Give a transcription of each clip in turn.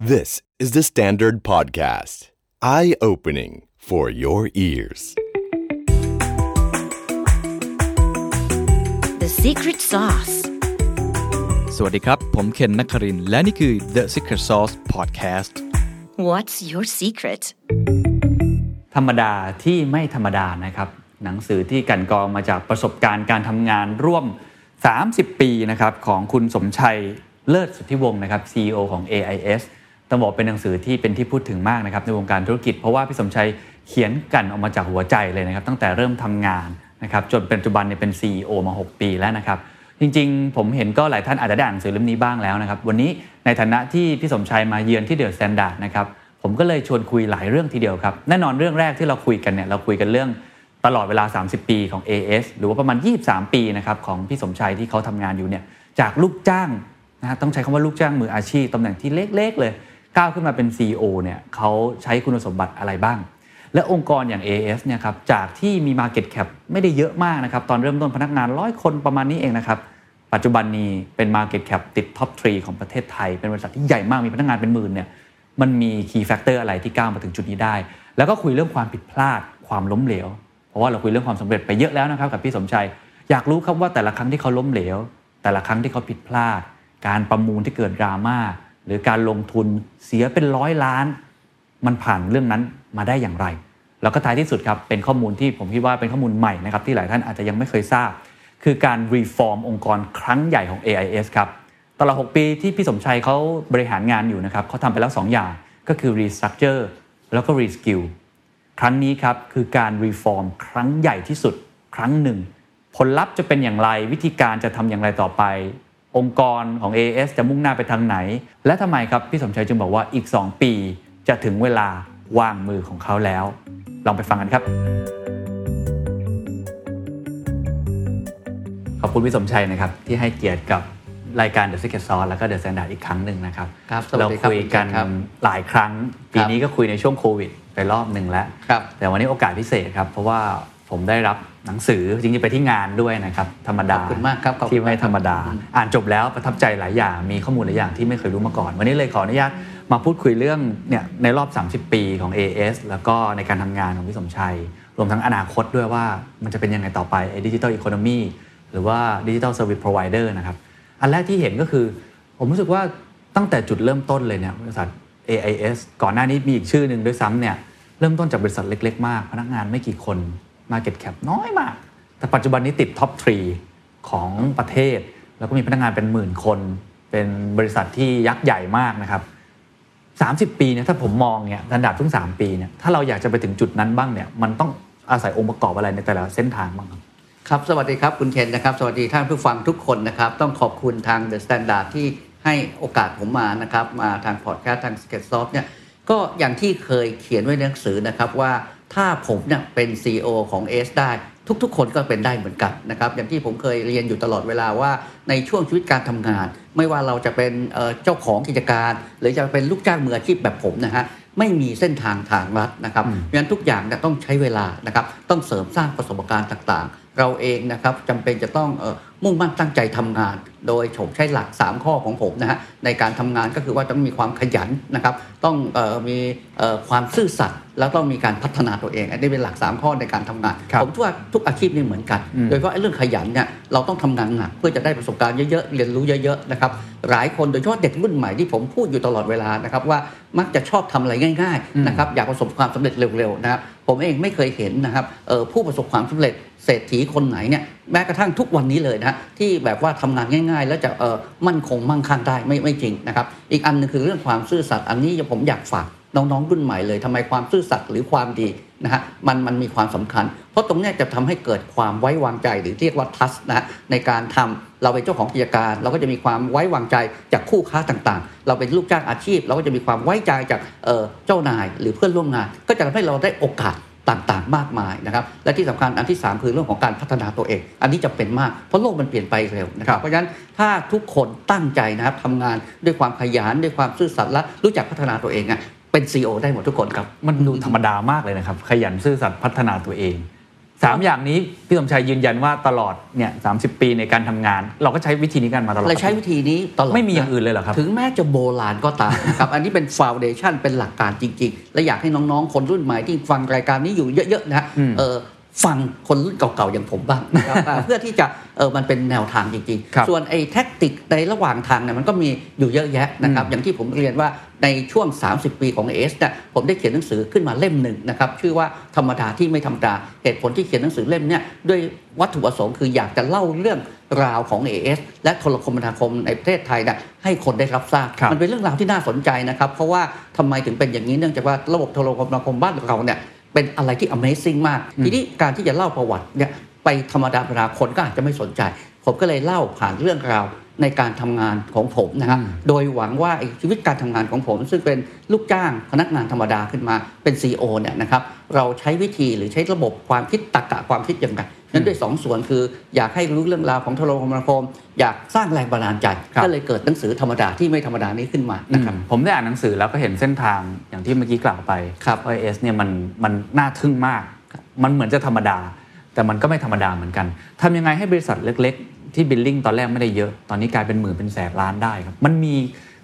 This is the Standard Podcast. Eye opening for your ears. The secret sauce. สวัสดีครับ ผมเคนนักครินทร์และนี่คือ The Secret Sauce Podcast What's your secret? ธรรมดาที่ไม่ธรรมดานะครับ หนังสือที่กลันกรองมาจากประสบการณ์การทำงานร่วม 30 ปีนะครับของคุณสมชัยเลิศสุทธิวงศ์นะครับ CEO ของ AIS ต้องบอกเป็นหนังสือที่เป็นที่พูดถึงมากนะครับในวงการธุรกิจ เพราะว่าพี่สมชัยเขียนกันออกมาจากหัวใจเลยนะครับ ตั้งแต่เริ่มทำงานนะครับจนปัจจุบันเนี่ยเป็น CEO มา 6 ปีแล้วนะครับ จริงๆ ผมเห็นก็หลายท่านอาจจะได้อ่านหนังสือเล่มนี้บ้างแล้วนะครับ วันนี้ในฐานะที่พี่สมชัยมาเยือนที่ THE STANDARD นะครับผมก็เลยชวนคุยหลายเรื่องทีเดียวครับ แน่นอนเรื่องแรกที่เราคุยกันเนี่ยเราคุยกันเรื่องตลอดเวลา 30 ปีของ AIS หรือว่าประมาณ 23 ปีนะครับของพี่สมชัยที่เขาทำงานอยู่เนี่ยจากลูกจ้างนะฮะต้องใช้คำว่าลูกจ้างมืออาชีพตำแหน่งที่เล็กๆเลย ก้าวขึ้นมาเป็น CEO เนี่ยเขาใช้คุณสมบัติอะไรบ้าง และองค์กรอย่าง AS เนี่ยครับจากที่มี Market Cap ไม่ได้เยอะมากนะครับตอนเริ่มต้นพนักงานร้อยคนประมาณนี้เองนะครับปัจจุบันนี้เป็น Market Cap ติดท็อป3ของประเทศไทย เป็นบริษัทที่ใหญ่มากมีพนักงานเป็นหมื่นเนี่ยมันมี Key Factor อะไรที่ก้าวมาถึงจุดนี้ได้ แล้วก็คุยเรื่องความผิดพลาดความล้มเหลว เพราะว่าเราคุยเรื่องความสำเร็จไปเยอะแล้วนะครับกับพี่สมชัยอยากรู้ครับว่าแต่ละครั้งที่เขาล้มเหลว แต่ละครั้งที่เขาผิดพลาด การประมูลที่เกิดดราม่า หรือการลงทุนเสียเป็นร้อยล้าน มันผ่านเรื่องนั้นมาได้อย่างไร แล้วก็ท้ายที่สุดครับเป็นข้อมูลที่ผมคิดว่าเป็นข้อมูลใหม่นะครับที่หลายท่านอาจจะยังไม่เคยทราบ คือการ reform องค์กรครั้งใหญ่ของ AIS ครับตลอด 6 ปีที่พี่สมชัยเขาบริหารงานอยู่นะครับเขาทำไปแล้ว 2 อย่างก็คือ restructure แล้วก็ reskill ครั้งนี้ครับคือการรีฟอร์มครั้งใหญ่ที่สุดครั้งหนึ่ง ผลลัพธ์จะเป็นอย่างไรวิธีการจะทำอย่างไรต่อไป องค์กรของ AS จะมุ่งหน้าไปทางไหน และทำไมครับพี่สมชัยจึงบอกว่าอีก 2 ปีจะถึงเวลาวางมือของเขาแล้ว ลองไปฟังกันครับ ขอบคุณพี่สมชัยนะครับ ที่ให้เกียรติกับรายการ The Secret Sauce แล้วก็ The Standard อีกครั้งหนึ่งนะครับครับสวัสเราดีครับคุยกันคุณเจษครับหลายครั้ง ปีนี้ก็คุยในช่วงโควิดไปรอบหนึ่งแล้วครับแต่วันนี้โอกาสพิเศษครับ เพราะว่า ผมได้รับหนังสือจริงๆไปที่งานด้วยนะครับธรรมดาขอบคุณมากครับขอบคุณที่ไม่มากครับธรรมดา อ่านจบแล้วประทับใจหลายอย่างมีข้อมูลหลายอย่างที่ไม่เคยรู้มาก่อน วันนี้เลยขออนุญาตมาพูดคุยเรื่องเนี่ยในรอบ 30 ปีของ AS แล้วก็ในการทำงานของพี่สมชัย รวมทั้งอนาคตด้วยว่ามันจะเป็นยังไงต่อไป digital economy หรือว่า digital service provider นะครับอันแรกที่เห็นก็คือ ผมรู้สึกว่าตั้งแต่จุดเริ่มต้นเลยเนี่ยบริษัท AIS ก่อนหน้านี้มีอีกชื่อหนึ่งด้วยซ้ำเนี่ยเริ่มต้นจากบริษัทเล็ก ๆ มาก พนักงานไม่กี่คน Market Cap น้อยมาก แต่ปัจจุบันนี้ติด top 3ของประเทศ แล้วก็มีพนักงานเป็นหมื่นคน เป็นบริษัทที่ยักษ์ใหญ่มากนะครับ30 ปีเนี่ยถ้าผมมองเนี่ย THE STANDARD เพิ่ง3ปีเนี่ยถ้าเราอยากจะไปถึงจุดนั้นบ้างเนี่ยมันต้องอาศัยองค์ประกอบอะไรในแต่ละเส้นทางบ้างครับครับ สวัสดีครับ คุณเคนนะครับ สวัสดีท่านผู้ฟังทุกคนนะครับ ต้องขอบคุณทาง The Standard ที่ให้โอกาสผมมานะครับ มาทางพอดแคสต์ทาง s k e t s o f t เนี่ยก็อย่างที่เคยเขียนไว้ในหนังสือนะครับว่า ถ้าผมเนี่ยเป็น CEO ของ S ได้ทุกๆ คนก็เป็นได้เหมือนกันนะครับอย่างที่ผมเคยเรียนอยู่ตลอดเวลาว่าในช่วงชีวิตการทำงาน ไม่ว่าเราจะเป็นเอ่อเจ้าของกิจการ หรือจะเป็นลูกจ้างมืออาชีพแบบผมนะฮะไม่มีเส้นทางทางลัดนะครับเพราะฉะนั้นทุกอย่างเนี่ยต้องใช้เวลานะครับต้องเสริมสร้างประสบการณ์ต่างๆ เราเองนะครับจำเป็นจะต้องเอ่อมุ่งมั่นตั้งใจทำงาน โดยผมใช้หลัก 3 ข้อของผมนะฮะในการทำงานก็คือว่าต้องมีความขยันนะครับ ต้องเออมีเอ่อความซื่อสัตย์แล้วต้องมีการพัฒนาตัวเอง อันนี้เป็นหลัก 3 ข้อในการทำงานครับผมคิดว่าทุกอาชีพนี่เหมือนกันอืมโดยเฉพาะไอ้เรื่องขยันเนี่ยเราต้องทำงานหนักเพื่อจะได้ประสบการณ์เยอะๆเรียนรู้เยอะๆนะครับหลายคนโดยเฉพาะเด็กรุ่นใหม่ที่ผมพูดอยู่ตลอดเวลานะครับว่ามักจะชอบทำอะไรง่ายอืมๆนะครับอยากประสบความสำเร็จเร็วๆนะครับผมเองไม่เคยเห็นนะครับเอ่อผู้ประสบความสำเร็จ เศรษฐีคนไหนเนี่ยแม้กระทั่งทุกวันนี้เลยนะที่แบบว่าทำงานง่าย ๆ แล้วจะเออมั่นคงมั่งคั่งได้ไม่ไม่จริงนะครับอีกอันหนึงคือเรื่องความซื่อสัตย์อันนี้ผมอยากฝากน้องๆรุ่นใหม่เลยทำไมความซื่อสัตย์หรือความดีนะฮะมันมันมีความสำคัญ เพราะตรงนี้จะทำให้เกิดความไว้วางใจหรือเรียกว่าทัสนะฮะในการทำเราเป็นเจ้าของกิจการ เราก็จะมีความไว้วางใจจากคู่ค้าต่างๆ เราเป็นลูกจ้างอาชีพ เราก็จะมีความไว้ใจจากเออเจ้านายหรือเพื่อนร่วมงาน ก็จะทำให้เราได้โอกาส ต่างๆ มากมายนะครับ และที่สำคัญอันที่ 3 คือเรื่องของการพัฒนาตัวเอง อันนี้จะเป็นมากเพราะโลกมันเปลี่ยนไปเร็วนะครับ เพราะฉะนั้นถ้าทุกคนตั้งใจนะครับทำงานด้วยความขยันด้วยความซื่อสัตย์และรู้จักพัฒนาตัวเองอะเป็น CEO ได้หมดทุกคนครับ มันดูธรรมดามากเลยนะครับ ขยันซื่อสัตย์พัฒนาตัวเอง สามอย่างนี้พี่สมชัยยืนยันว่าตลอดเนี่ยสาปีในการทำงาน เราก็ใช้วิธีนี้กันมาตลอดเราใช้วิธีนี้ตลอดไม่มีอย่างอื่นเลยเหรอครับ ถึงแม้จะโบราณก็ตามนะครับอันนี้เป็นฟาวเดชันเป็นหลักการจริง ๆ และอยากให้น้องๆ คนรุ่นใหม่ที่ฟังรายการนี้อยู่เยอะๆนะฮะอืมเออ ฟังคนรุ่นเก่าๆอย่างผมบ้างนะครับอ่าเพื่อที่จะเออมันเป็นแนวทางจริงครับๆส่วนไอ้แท็กติกในระหว่างทางเนี่ยมันก็มีอยู่เยอะแยะนะครับอืมอย่างที่ผมเรียนว่าในช่วง 30 ปีของเอสเนี่ยผมได้เขียนหนังสือขึ้นมาเล่มหนึ่งนะครับชื่อว่าธรรมดาที่ไม่ธรรมดาเหตุผลที่เขียนหนังสือเล่มเนี่ยด้วยวัตถุประสงค์คืออยากจะเล่าเรื่องราวของ AS และโทรคมนาคมในประเทศไทยนะให้คนได้รับทราบครับมันเป็นเรื่องราวที่น่าสนใจนะครับ เพราะว่าทำไมถึงเป็นอย่างนี้เนื่องจากว่าระบบโทรคมนาคมบ้านเราเนี่ย เป็นอะไรที่ Amazing มาก ทีนี้การที่จะเล่าประวัติเนี่ยไปธรรมดาธรรมดาคนก็อาจจะไม่สนใจ ผมก็เลยเล่าผ่านเรื่องราวในการทำงานของผมนะครับอืมโดยหวังว่าไอ้ชีวิตการทำงานของผม ซึ่งเป็นลูกจ้างพนักงานธรรมดาขึ้นมาเป็น CEO เนี่ยนะครับ เราใช้วิธีหรือใช้ระบบความคิดตรรกะความคิดอย่างไรนั้นด้วยสองส่วนคืออยากให้รู้เรื่องราวของโทรคมนาคม อยากสร้างแรงบันดาลใจครับก็เลยเกิดหนังสือธรรมดาที่ไม่ธรรมดานี้ขึ้นมานะครับอืมผมได้อ่านหนังสือแล้วก็เห็นเส้นทางอย่างที่เมื่อกี้กล่าวไปครับว่าเอสเนี่ยมันมันน่าทึ่งมาก มันเหมือนจะธรรมดา แต่มันก็ไม่ธรรมดาเหมือนกันทำยังไงให้บริษัทเล็ก ๆ ที่บิลลิ่งตอนแรกไม่ได้เยอะ ตอนนี้กลายเป็นหมื่นเป็นแสนล้านได้ครับมันมี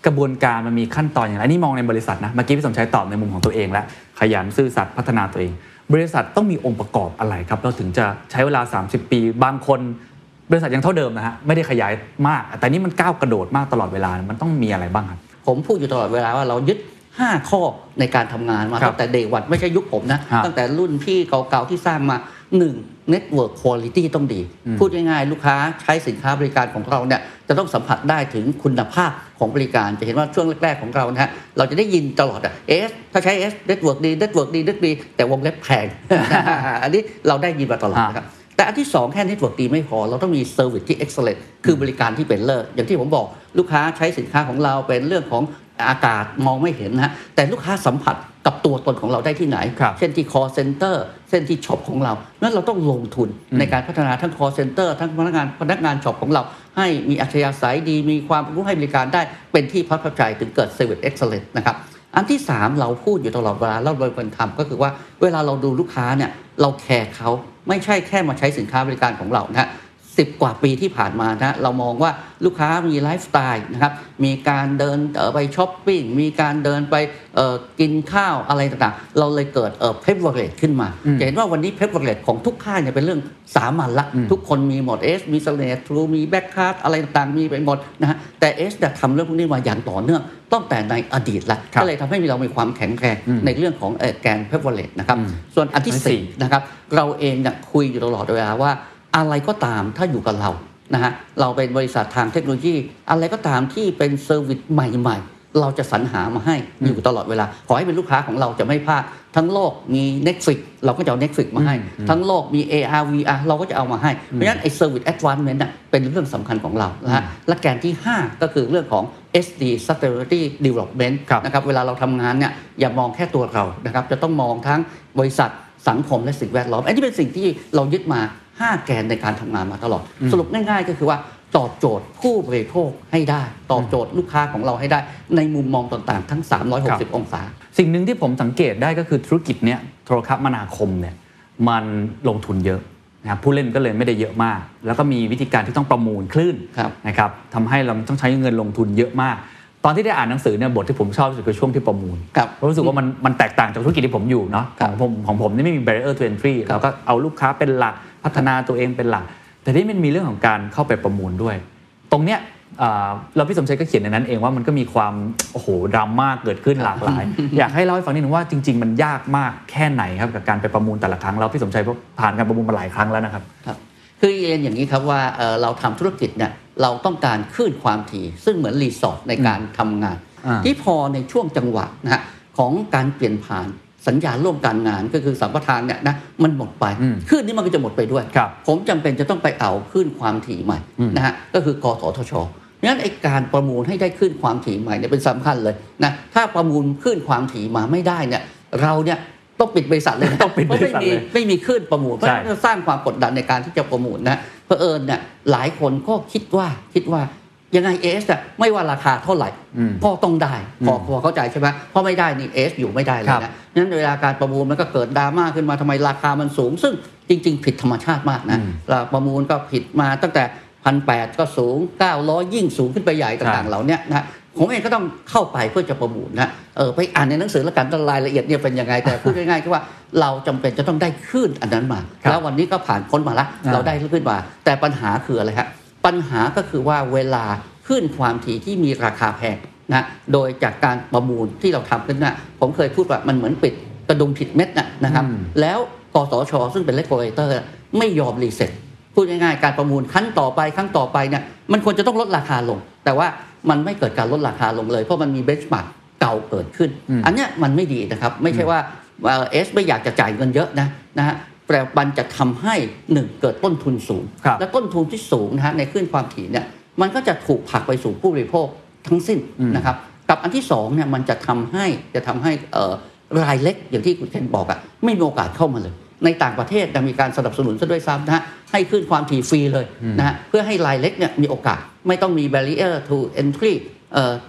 กระบวนการมันมีขั้นตอนอย่างไรอันนี้มองในบริษัทนะเมื่อกี้พี่สมชัยตอบในมุมของตัวเองแล้วขยันซื่อสัตย์พัฒนาตัวเอง บริษัทต้องมีองค์ประกอบอะไรครับ เราถึงจะใช้เวลา 30 ปี บางคน บริษัทยังเท่าเดิมนะฮะไม่ได้ขยายมาก แต่นี่มันก้าวกระโดดมากตลอดเวลามันต้องมีอะไรบ้างครับผมพูดอยู่ตลอดเวลาว่าเรายึด 5 ข้อในการทำงานมาครับตั้งแต่เดวันไม่ใช่ยุคผมนะฮะตั้งแต่รุ่นพี่เก่าๆที่สร้างมา 1. Network Quality ต้องดีอืมพูดง่ายๆ ลูกค้าใช้สินค้าบริการของเราเนี่ยจะต้องสัมผัสได้ถึงคุณภาพของบริการ จะเห็นว่าช่วงแรก ๆ ของเรานะฮะเราจะได้ยินตลอด AIS ถ้าใช้ AIS network ดี network ดีเน็ตดี แต่วงเล็บแพง อันนี้เราได้ยินมาตลอดนะครับแต่อันที่ 2 แค่ network ดีไม่พอ เราต้องมี service ที่ excellent คือบริการที่เป็นเลิศอย่างที่ผมบอกลูกค้าใช้สินค้าของเราเป็นเรื่องของอากาศมองไม่เห็นนะฮะแต่ลูกค้าสัมผัส กับตัวตนของเราได้ที่ไหนครับเช่นที่ call center เช่นที่ shop ของเรา นั้นเราต้องลงทุนในการพัฒนาทั้ง call center ทั้งพนักงานพนักงาน shop ของเรา ให้มีอัธยาศัยดี มีความรู้ให้บริการได้เป็นที่ประทับใจถึงเกิด service excellence นะครับอันที่ 3 เราพูดอยู่ตลอดเวลาเราโดยคนทำก็คือว่าเวลาเราดูลูกค้าเนี่ยเราแคร์เขาไม่ใช่แค่มาใช้สินค้าบริการของเรานะ ฮะสิบกว่าปีที่ผ่านมานะฮะเรามองว่าลูกค้ามีไลฟ์สไตล์นะครับมีการเดินเอ่อไปช้อปปิ้งมีการเดินไปเอ่อกินข้าวอะไรต่างๆ เราเลยเกิดเอ่อ privilege ขึ้นมาอืมจะเห็นว่าวันนี้ privilege ของทุกค่ายเนี่ยเป็นเรื่องสามัญละอืมทุกคนมีหมด AIS มี Serenade ทรูมี Black Card อะไรต่างๆ มีไปหมดนะฮะแต่ AIS จะทำเรื่องพวกนี้มาอย่างต่อเนื่องตั้งแต่ในอดีตละครับก็เลยทำให้เรามีความแข็งแกร่งอืมในเรื่องของเอ่อแกน privilege นะครับอืมส่วนอันที่อันที่สี่สี่นะครับเราเองเนี่ยคุยอยู่ตลอดเวลาว่า อะไรก็ตามถ้าอยู่กับเรานะฮะเราเป็นบริษัททางเทคโนโลยี อะไรก็ตามที่เป็น service ใหม่ ๆ เราจะสรรหามาให้อยู่ตลอดเวลา ขอให้เป็นลูกค้าของเราจะไม่พลาดทั้งโลกมี Netflix เราก็จะเอา Netflix มาให้อืมทั้งโลกมี AR VR เราก็จะเอามาให้ เพราะฉะนั้นไอ้ Service Advancement น่ะเป็นเรื่องสำคัญของเรานะฮะและแกนที่ 5 ก็คือเรื่องของ SD Sustainability Development ครับนะครับเวลาเราทำงานเนี่ยอย่ามองแค่ตัวเรานะครับจะต้องมองทั้งบริษัทสังคมและสิ่งแวดล้อมอันนี้เป็นสิ่งที่เรายึดมา 5 แกนในการทำงานมาตลอด สรุปง่ายๆ ก็คือว่าตอบโจทย์ผู้บริโภคให้ได้ ตอบโจทย์ลูกค้าของเราให้ได้ ในมุมมองต่างๆ ทั้ง 360 องศา สิ่งหนึ่งที่ผมสังเกตได้ก็คือธุรกิจเนี้ยโทรคมนาคมเนี่ยมันลงทุนเยอะนะครับผู้เล่นก็เลยไม่ได้เยอะมาก แล้วก็มีวิธีการที่ต้องประมูลคลื่นครับนะครับทำให้เราต้องใช้เงินลงทุนเยอะมาก ตอนที่ได้อ่านหนังสือเนี่ยบทที่ผมชอบที่สุดคือช่วงที่ประมูลครับผมรู้สึกว่ามันมันแตกต่างจากธุรกิจที่ผมอยู่เนาะครัขบองผมของผมนี่ไม่มี barrier to entry ครับเราก็เอาลูกค้าเป็นหลัก พัฒนาตัวเองเป็นหลัก แต่ที่มันมีเรื่องของการเข้าไปประมูลด้วย ตรงเนี้ยอ่าเราพี่สมชัยก็เขียนในนั้นเองว่ามันก็มีความโอ้โหดราม่าเกิดขึ้นหลากหลาย อยากให้เล่าให้ฟังนิดนึงว่าจริง ๆ มันยากมากแค่ไหนครับกับการไปประมูลแต่ละครั้งเราพี่สมชัยผ่านการประมูลมาหลายครั้งแล้วนะครับครับคือเรียนอย่างนี้ครับว่าเอ่อเราทำธุรกิจเนี่ยเราต้องการคลื่นความถี่ซึ่งเหมือนรีสอร์ทในการทำงานอ่าที่พอในช่วงจังหวะนะฮะของการเปลี่ยนผ่าน สัญญาร่วมการงานก็คือสัมปทานเนี่ยนะมันหมดไปอืมคลื่นนี้มันก็จะหมดไปด้วยครับผมจำเป็นจะต้องไปเอาคลื่นความถี่ใหม่อืมนะฮะก็คือกสทชงั้นไอการประมูลให้ได้คลื่นความถี่ใหม่เนี่ยเป็นสำคัญเลยนะถ้าประมูลคลื่นความถี่มาไม่ได้เนี่ยเราเนี่ยต้องปิดบริษัทเลยนะต้องปิดบริษัทเพาะไม่มีเลยไม่มีคลื่นประมูลเพราะฉะนั้นใช่จะสร้างความกดดันในการที่จะประมูลนะเพอเอิญเนี่ยหลายคนก็คิดว่าคิดว่า ยังไงเอสเนี่ยไม่ว่าราคาเท่าไหร่อืมก็ต้องได้พอพอเข้าใจใช่ไหมเพราะไม่ได้นี่เอสอยู่ไม่ได้เลครัยบนะนั้นเวลาการประมูลมันก็เกิดดราม่าขึ้นมาทำไมราคามันสูง ซึ่งจริง ๆ ผิดธรรมชาติมากนะราคาประมูลก็ผิดมาตั้งแต่พันแก็สูง 900 ยิ่งสูงขึ้นไปใหญ่ต่างๆเหล่าเนี้ยนะผมเองก็ต้องเข้าไปเพื่อจะประมูลนะเออไปอ่านในหนังสือแล้วกันรายละเอียดเนี่ยเป็นยังไง แต่พูดง่ายๆคือว่าเราจำเป็นจะต้องได้ขึ้นอันนั้นมาครับแล้ววันนี้ก็ผ่านพ้นมาแล้วอ่าเราได้ขึ้นมา แต่ปัญหาคืออะไรฮะ ปัญหาก็คือว่าเวลาคลื่นความถี่ที่มีราคาแพงนะโดยจากการประมูลที่เราทำขึ้นนะผมเคยพูดว่ามันเหมือนปิดกระดุมผิดเม็ดนะนะครับอืมแล้วกสทช ซึ่งเป็นเลก u l เลเตอร์ไม่ยอมรีเซ็ตพูดง่ายๆการประมูลครั้งต่อไปครั้งต่อไปเนี่ยมันควรจะต้องลดราคาลง แต่ว่ามันไม่เกิดการลดราคาลงเลย เพราะมันมี benchmark เก่าเกิดขึ้นอืมอันเนี้ยมันไม่ดีนะครับ ไม่ใช่ว่า AIS ไม่อยากจะจ่ายเงินเยอะนะนะฮะ แต่มันจะทำให้หนึ่งเกิดต้นทุนสูงครับและต้นทุนที่สูงนะฮะในคลื่นความถี่เนี่ยมันก็จะถูกผลักไปสู่ผู้บริโภคทั้งสิ้นอืมนะครับกับอันที่สองเนี่ยมันจะทำให้จะทำให้เอ่อรายเล็กอย่างที่คุณเคนบอกอะไม่มีโอกาสเข้ามาเลย ในต่างประเทศจะมีการสนับสนุนซะด้วยซ้ำนะฮะให้ขึ้นความถี่ฟรีเลยนะฮะเพื่อให้รายเล็กเนี่ยมีโอกาสไม่ต้องมี barrier to entry เอ่อ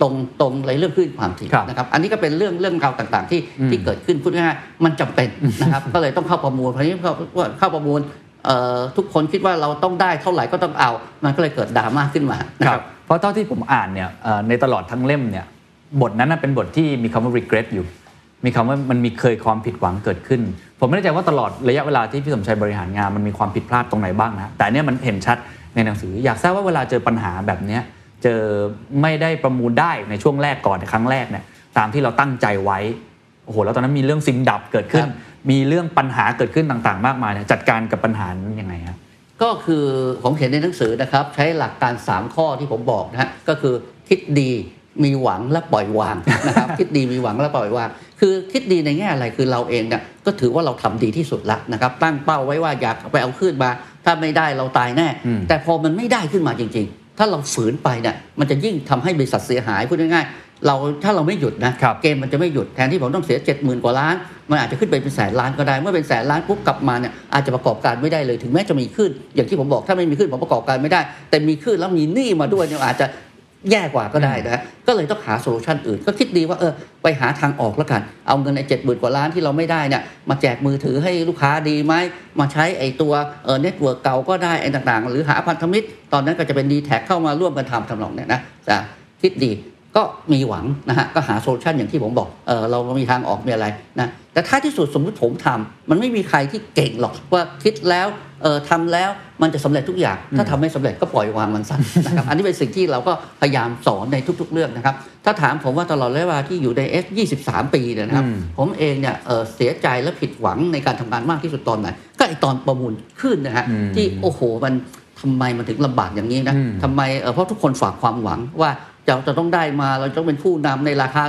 ตรงตรงในเรื่องขึ้นความถี่ครับนะครับอันนี้ก็เป็นเรื่องเรื่องราวต่างๆ ที่อืมที่เกิดขึ้นพูดง่ายๆมันจำเป็นนะครับก็เลยต้องเข้าประมูลเพราะฉะนี้เข้าเข้าประมูลเอ่อทุกคนคิดว่าเราต้องได้เท่าไหร่ก็ต้องเอา มันก็เลยเกิดดราม่าขึ้นมานะคครัรับบเพราะเท่าที่ผมอ่านเนี่ยเอ่อในตลอดทั้งเล่มเนี่ยบทนั้นนะเป็นบทที่มีคำว่า regret อยู่ มีคำว่ามันมีเคยความผิดหวังเกิดขึ้น ผมไม่แน่ใจว่าตลอดระยะเวลาที่พี่สมชัยบริหารงานมันมีความผิดพลาดตรงไหนบ้างนะแต่อันเนี่ยมันเห็นชัดในหนังสือ อยากทราบว่าเวลาเจอปัญหาแบบเนี้ย เจอไม่ได้ประมูลได้ในช่วงแรกก่อนในครั้งแรกเนี่ยตามที่เราตั้งใจไว้โอ้โหแล้วตอนนั้นมีเรื่องซิมดับเกิดขึ้นครับมีเรื่องปัญหาเกิดขึ้นต่างๆ มากมายเนี่ยจัดการกับปัญหานั้นยังไงครับก็คือผมเขียนในหนังสือนะครับ ใช้หลักการ 3 ข้อที่ผมบอกนะฮะก็คือคิดดีมีหวังและปล่อยวางนะครับ คิดดีมีหวังและปล่อยวาง คือคิดดีในแง่อะไรคือเราเองเนี่ยก็ถือว่าเราทำดีที่สุดแล้วนะครับ ตั้งเป้าไว้ว่าอยากไปเอาขึ้นมา ถ้าไม่ได้เราตายแน่อืมแต่พอมันไม่ได้ขึ้นมาจริง ๆ ถ้าเราฝืนไปเนี่ยมันจะยิ่งทำให้บริษัทเสียหายพูดง่ายๆเราถ้าเราไม่หยุดนะครับเกมมันจะไม่หยุดแทนที่ผมต้องเสีย 7 0,000 กว่าล้าน มันอาจจะขึ้นไปเป็นแสนล้านก็ได้ เมื่อเป็นแสนล้านปุ๊บกลับมาเนี่ยอาจจะประกอบการไม่ได้เลยถึงแม้จะมีคลื่น อย่างที่ผมบอกถ้าไม่มีคลื่นผมประกอบการไม่ได้ แต่มีคลื่นแล้วมีหนี้มาด้วยเนี่ยอาจจะ แย่กว่าก็ได้นะฮะก็เลยต้องหา solution อื่น ก็คิดดีว่าเออไปหาทางออกแล้วกัน เอาเงินในเจ็ดหมื่นกว่าล้านที่เราไม่ได้เนี่ยมาแจกมือถือให้ลูกค้าดีไหมมาใช้ไอ้ตัวเออ network เก่าก็ได้ไอ้ต่างๆ หรือหาพันธมิตร ตอนนั้นก็จะเป็นดีแท็เข้ามาร่วมกันทำทำนองเนี่ยนะจะคิดดี ก็มีหวังนะฮะก็หาโซลูชันอย่างที่ผมบอกเออเรามีทางออกมีอะไรนะแต่ท้ายที่สุดสมมติผมทำมันไม่มีใครที่เก่งหรอกว่าคิดแล้วเออทำแล้วมันจะสำเร็จทุกอย่าง ถ้าทำไม่สำเร็จก็ปล่อยวางมันซะนะครับอันนี้เป็นสิ่งที่เราก็พยายามสอนในทุก ๆ เรื่องนะครับ ถ้าถามผมว่าตลอดระยะเวลาที่อยู่ใน S 23ปีเนี่ยนะครับอืมผมเองเนี่ยเอ่อเสียใจและผิดหวังในการทำงานมากที่สุดตอนไหนก็ไอตอนประมูลคลื่นนะฮะอืมที่โอ้โหมันทำไมมันถึงลำบากอย่างนี้นะอืมทำไมเอ่อเพราะทุกคนฝากความหวังว่า เราจะต้องได้มาเราจะต้องเป็นผู้นำในราคา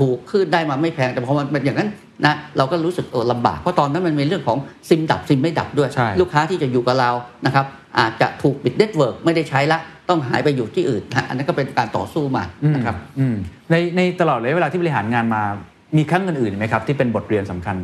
ถูกคลื่นได้มาไม่แพงแต่พอมันเป็นอย่างนั้นนะเราก็รู้สึกเออลำบากเพราะตอนนั้นมันเป็นเรื่องของซิมดับซิมไม่ดับด้วยใช่ลูกค้าที่จะอยู่กับเรานะครับอาจจะถูกปิด network ไม่ได้ใช้ละต้องหายไปอยู่ที่อื่นนะอันนั้นก็เป็นการต่อสู้มานะครับอืมในในตลอดระยะเวลาที่บริหารงานมามีครั้งอื่นๆไหมครับที่เป็นบทเรียนสำคัญ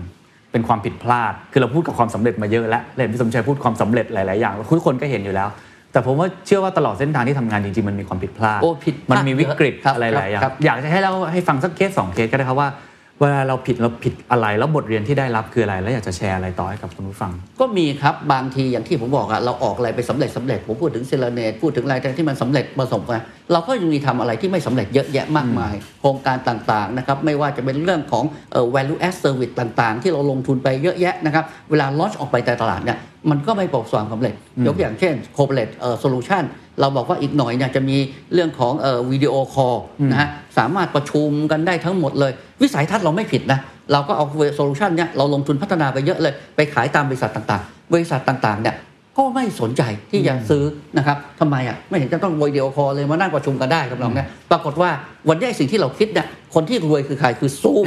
เป็นความผิดพลาด คือเราพูดกับความสำเร็จมาเยอะแล้วเลยพี่สมชัยพูดความสำเร็จหลาย ๆ อย่างทุกคนก็เห็นอยู่แล้ว แต่ผมว่าเชื่อว่าตลอดเส้นทางที่ทำงานจริงๆมันมีความผิดพลาดโอ้ผิดพลาดมันมีวิกฤตเยอะครับอะไรหลายอย่างครับอยากจะให้เราให้ฟังสักเคสสองเคสก็ได้ครับว่า เวลาเราผิดเราผิดอะไรแล้วบทเรียนที่ได้รับคืออะไร แล้วอยากจะแชร์อะไรต่อให้กับคุณผู้ฟัง ก็มีครับบางทีอย่างที่ผมบอกอะเราออกอะไรไปสำเร็จสำเร็จผมพูดถึง Serenade พูดถึงอะไรที่มันสำเร็จประสบมาเราก็ยังมีทำอะไรที่ไม่สำเร็จเยอะแยะมากมาย โครงการต่างๆนะครับไม่ว่าจะเป็นเรื่องของเอ่อ value add service ต่างๆ ที่เราลงทุนไปเยอะแยะนะครับเวลา launch ออกไปในตลาดเนี่ยมันก็ไม่ประสบความสำเร็จยกอย่างเช่น corporate เอ่อ solution เราบอกว่าอีกหน่อยเนี่ยจะมีเรื่องของเอ่อ video call นะฮะสามารถประชุมกันได้ทั้งหมดเลย วิสัยทัศน์เราไม่ผิดนะเราก็เอา solution เนี่ยเราลงทุนพัฒนาไปเยอะเลย ไปขายตามบริษัทต่างๆ บริษัทต่างๆเนี่ยก็ไม่สนใจที่จะซื้อนะครับทำไมอะไม่เห็นจะต้องวิดีโอคอลเลยมานั่งประชุมกันได้ครับน้องเนี่ยปรากฏว่าวันนี้สิ่งที่เราคิดเนี่ยคนที่รวยคือใครคือซูม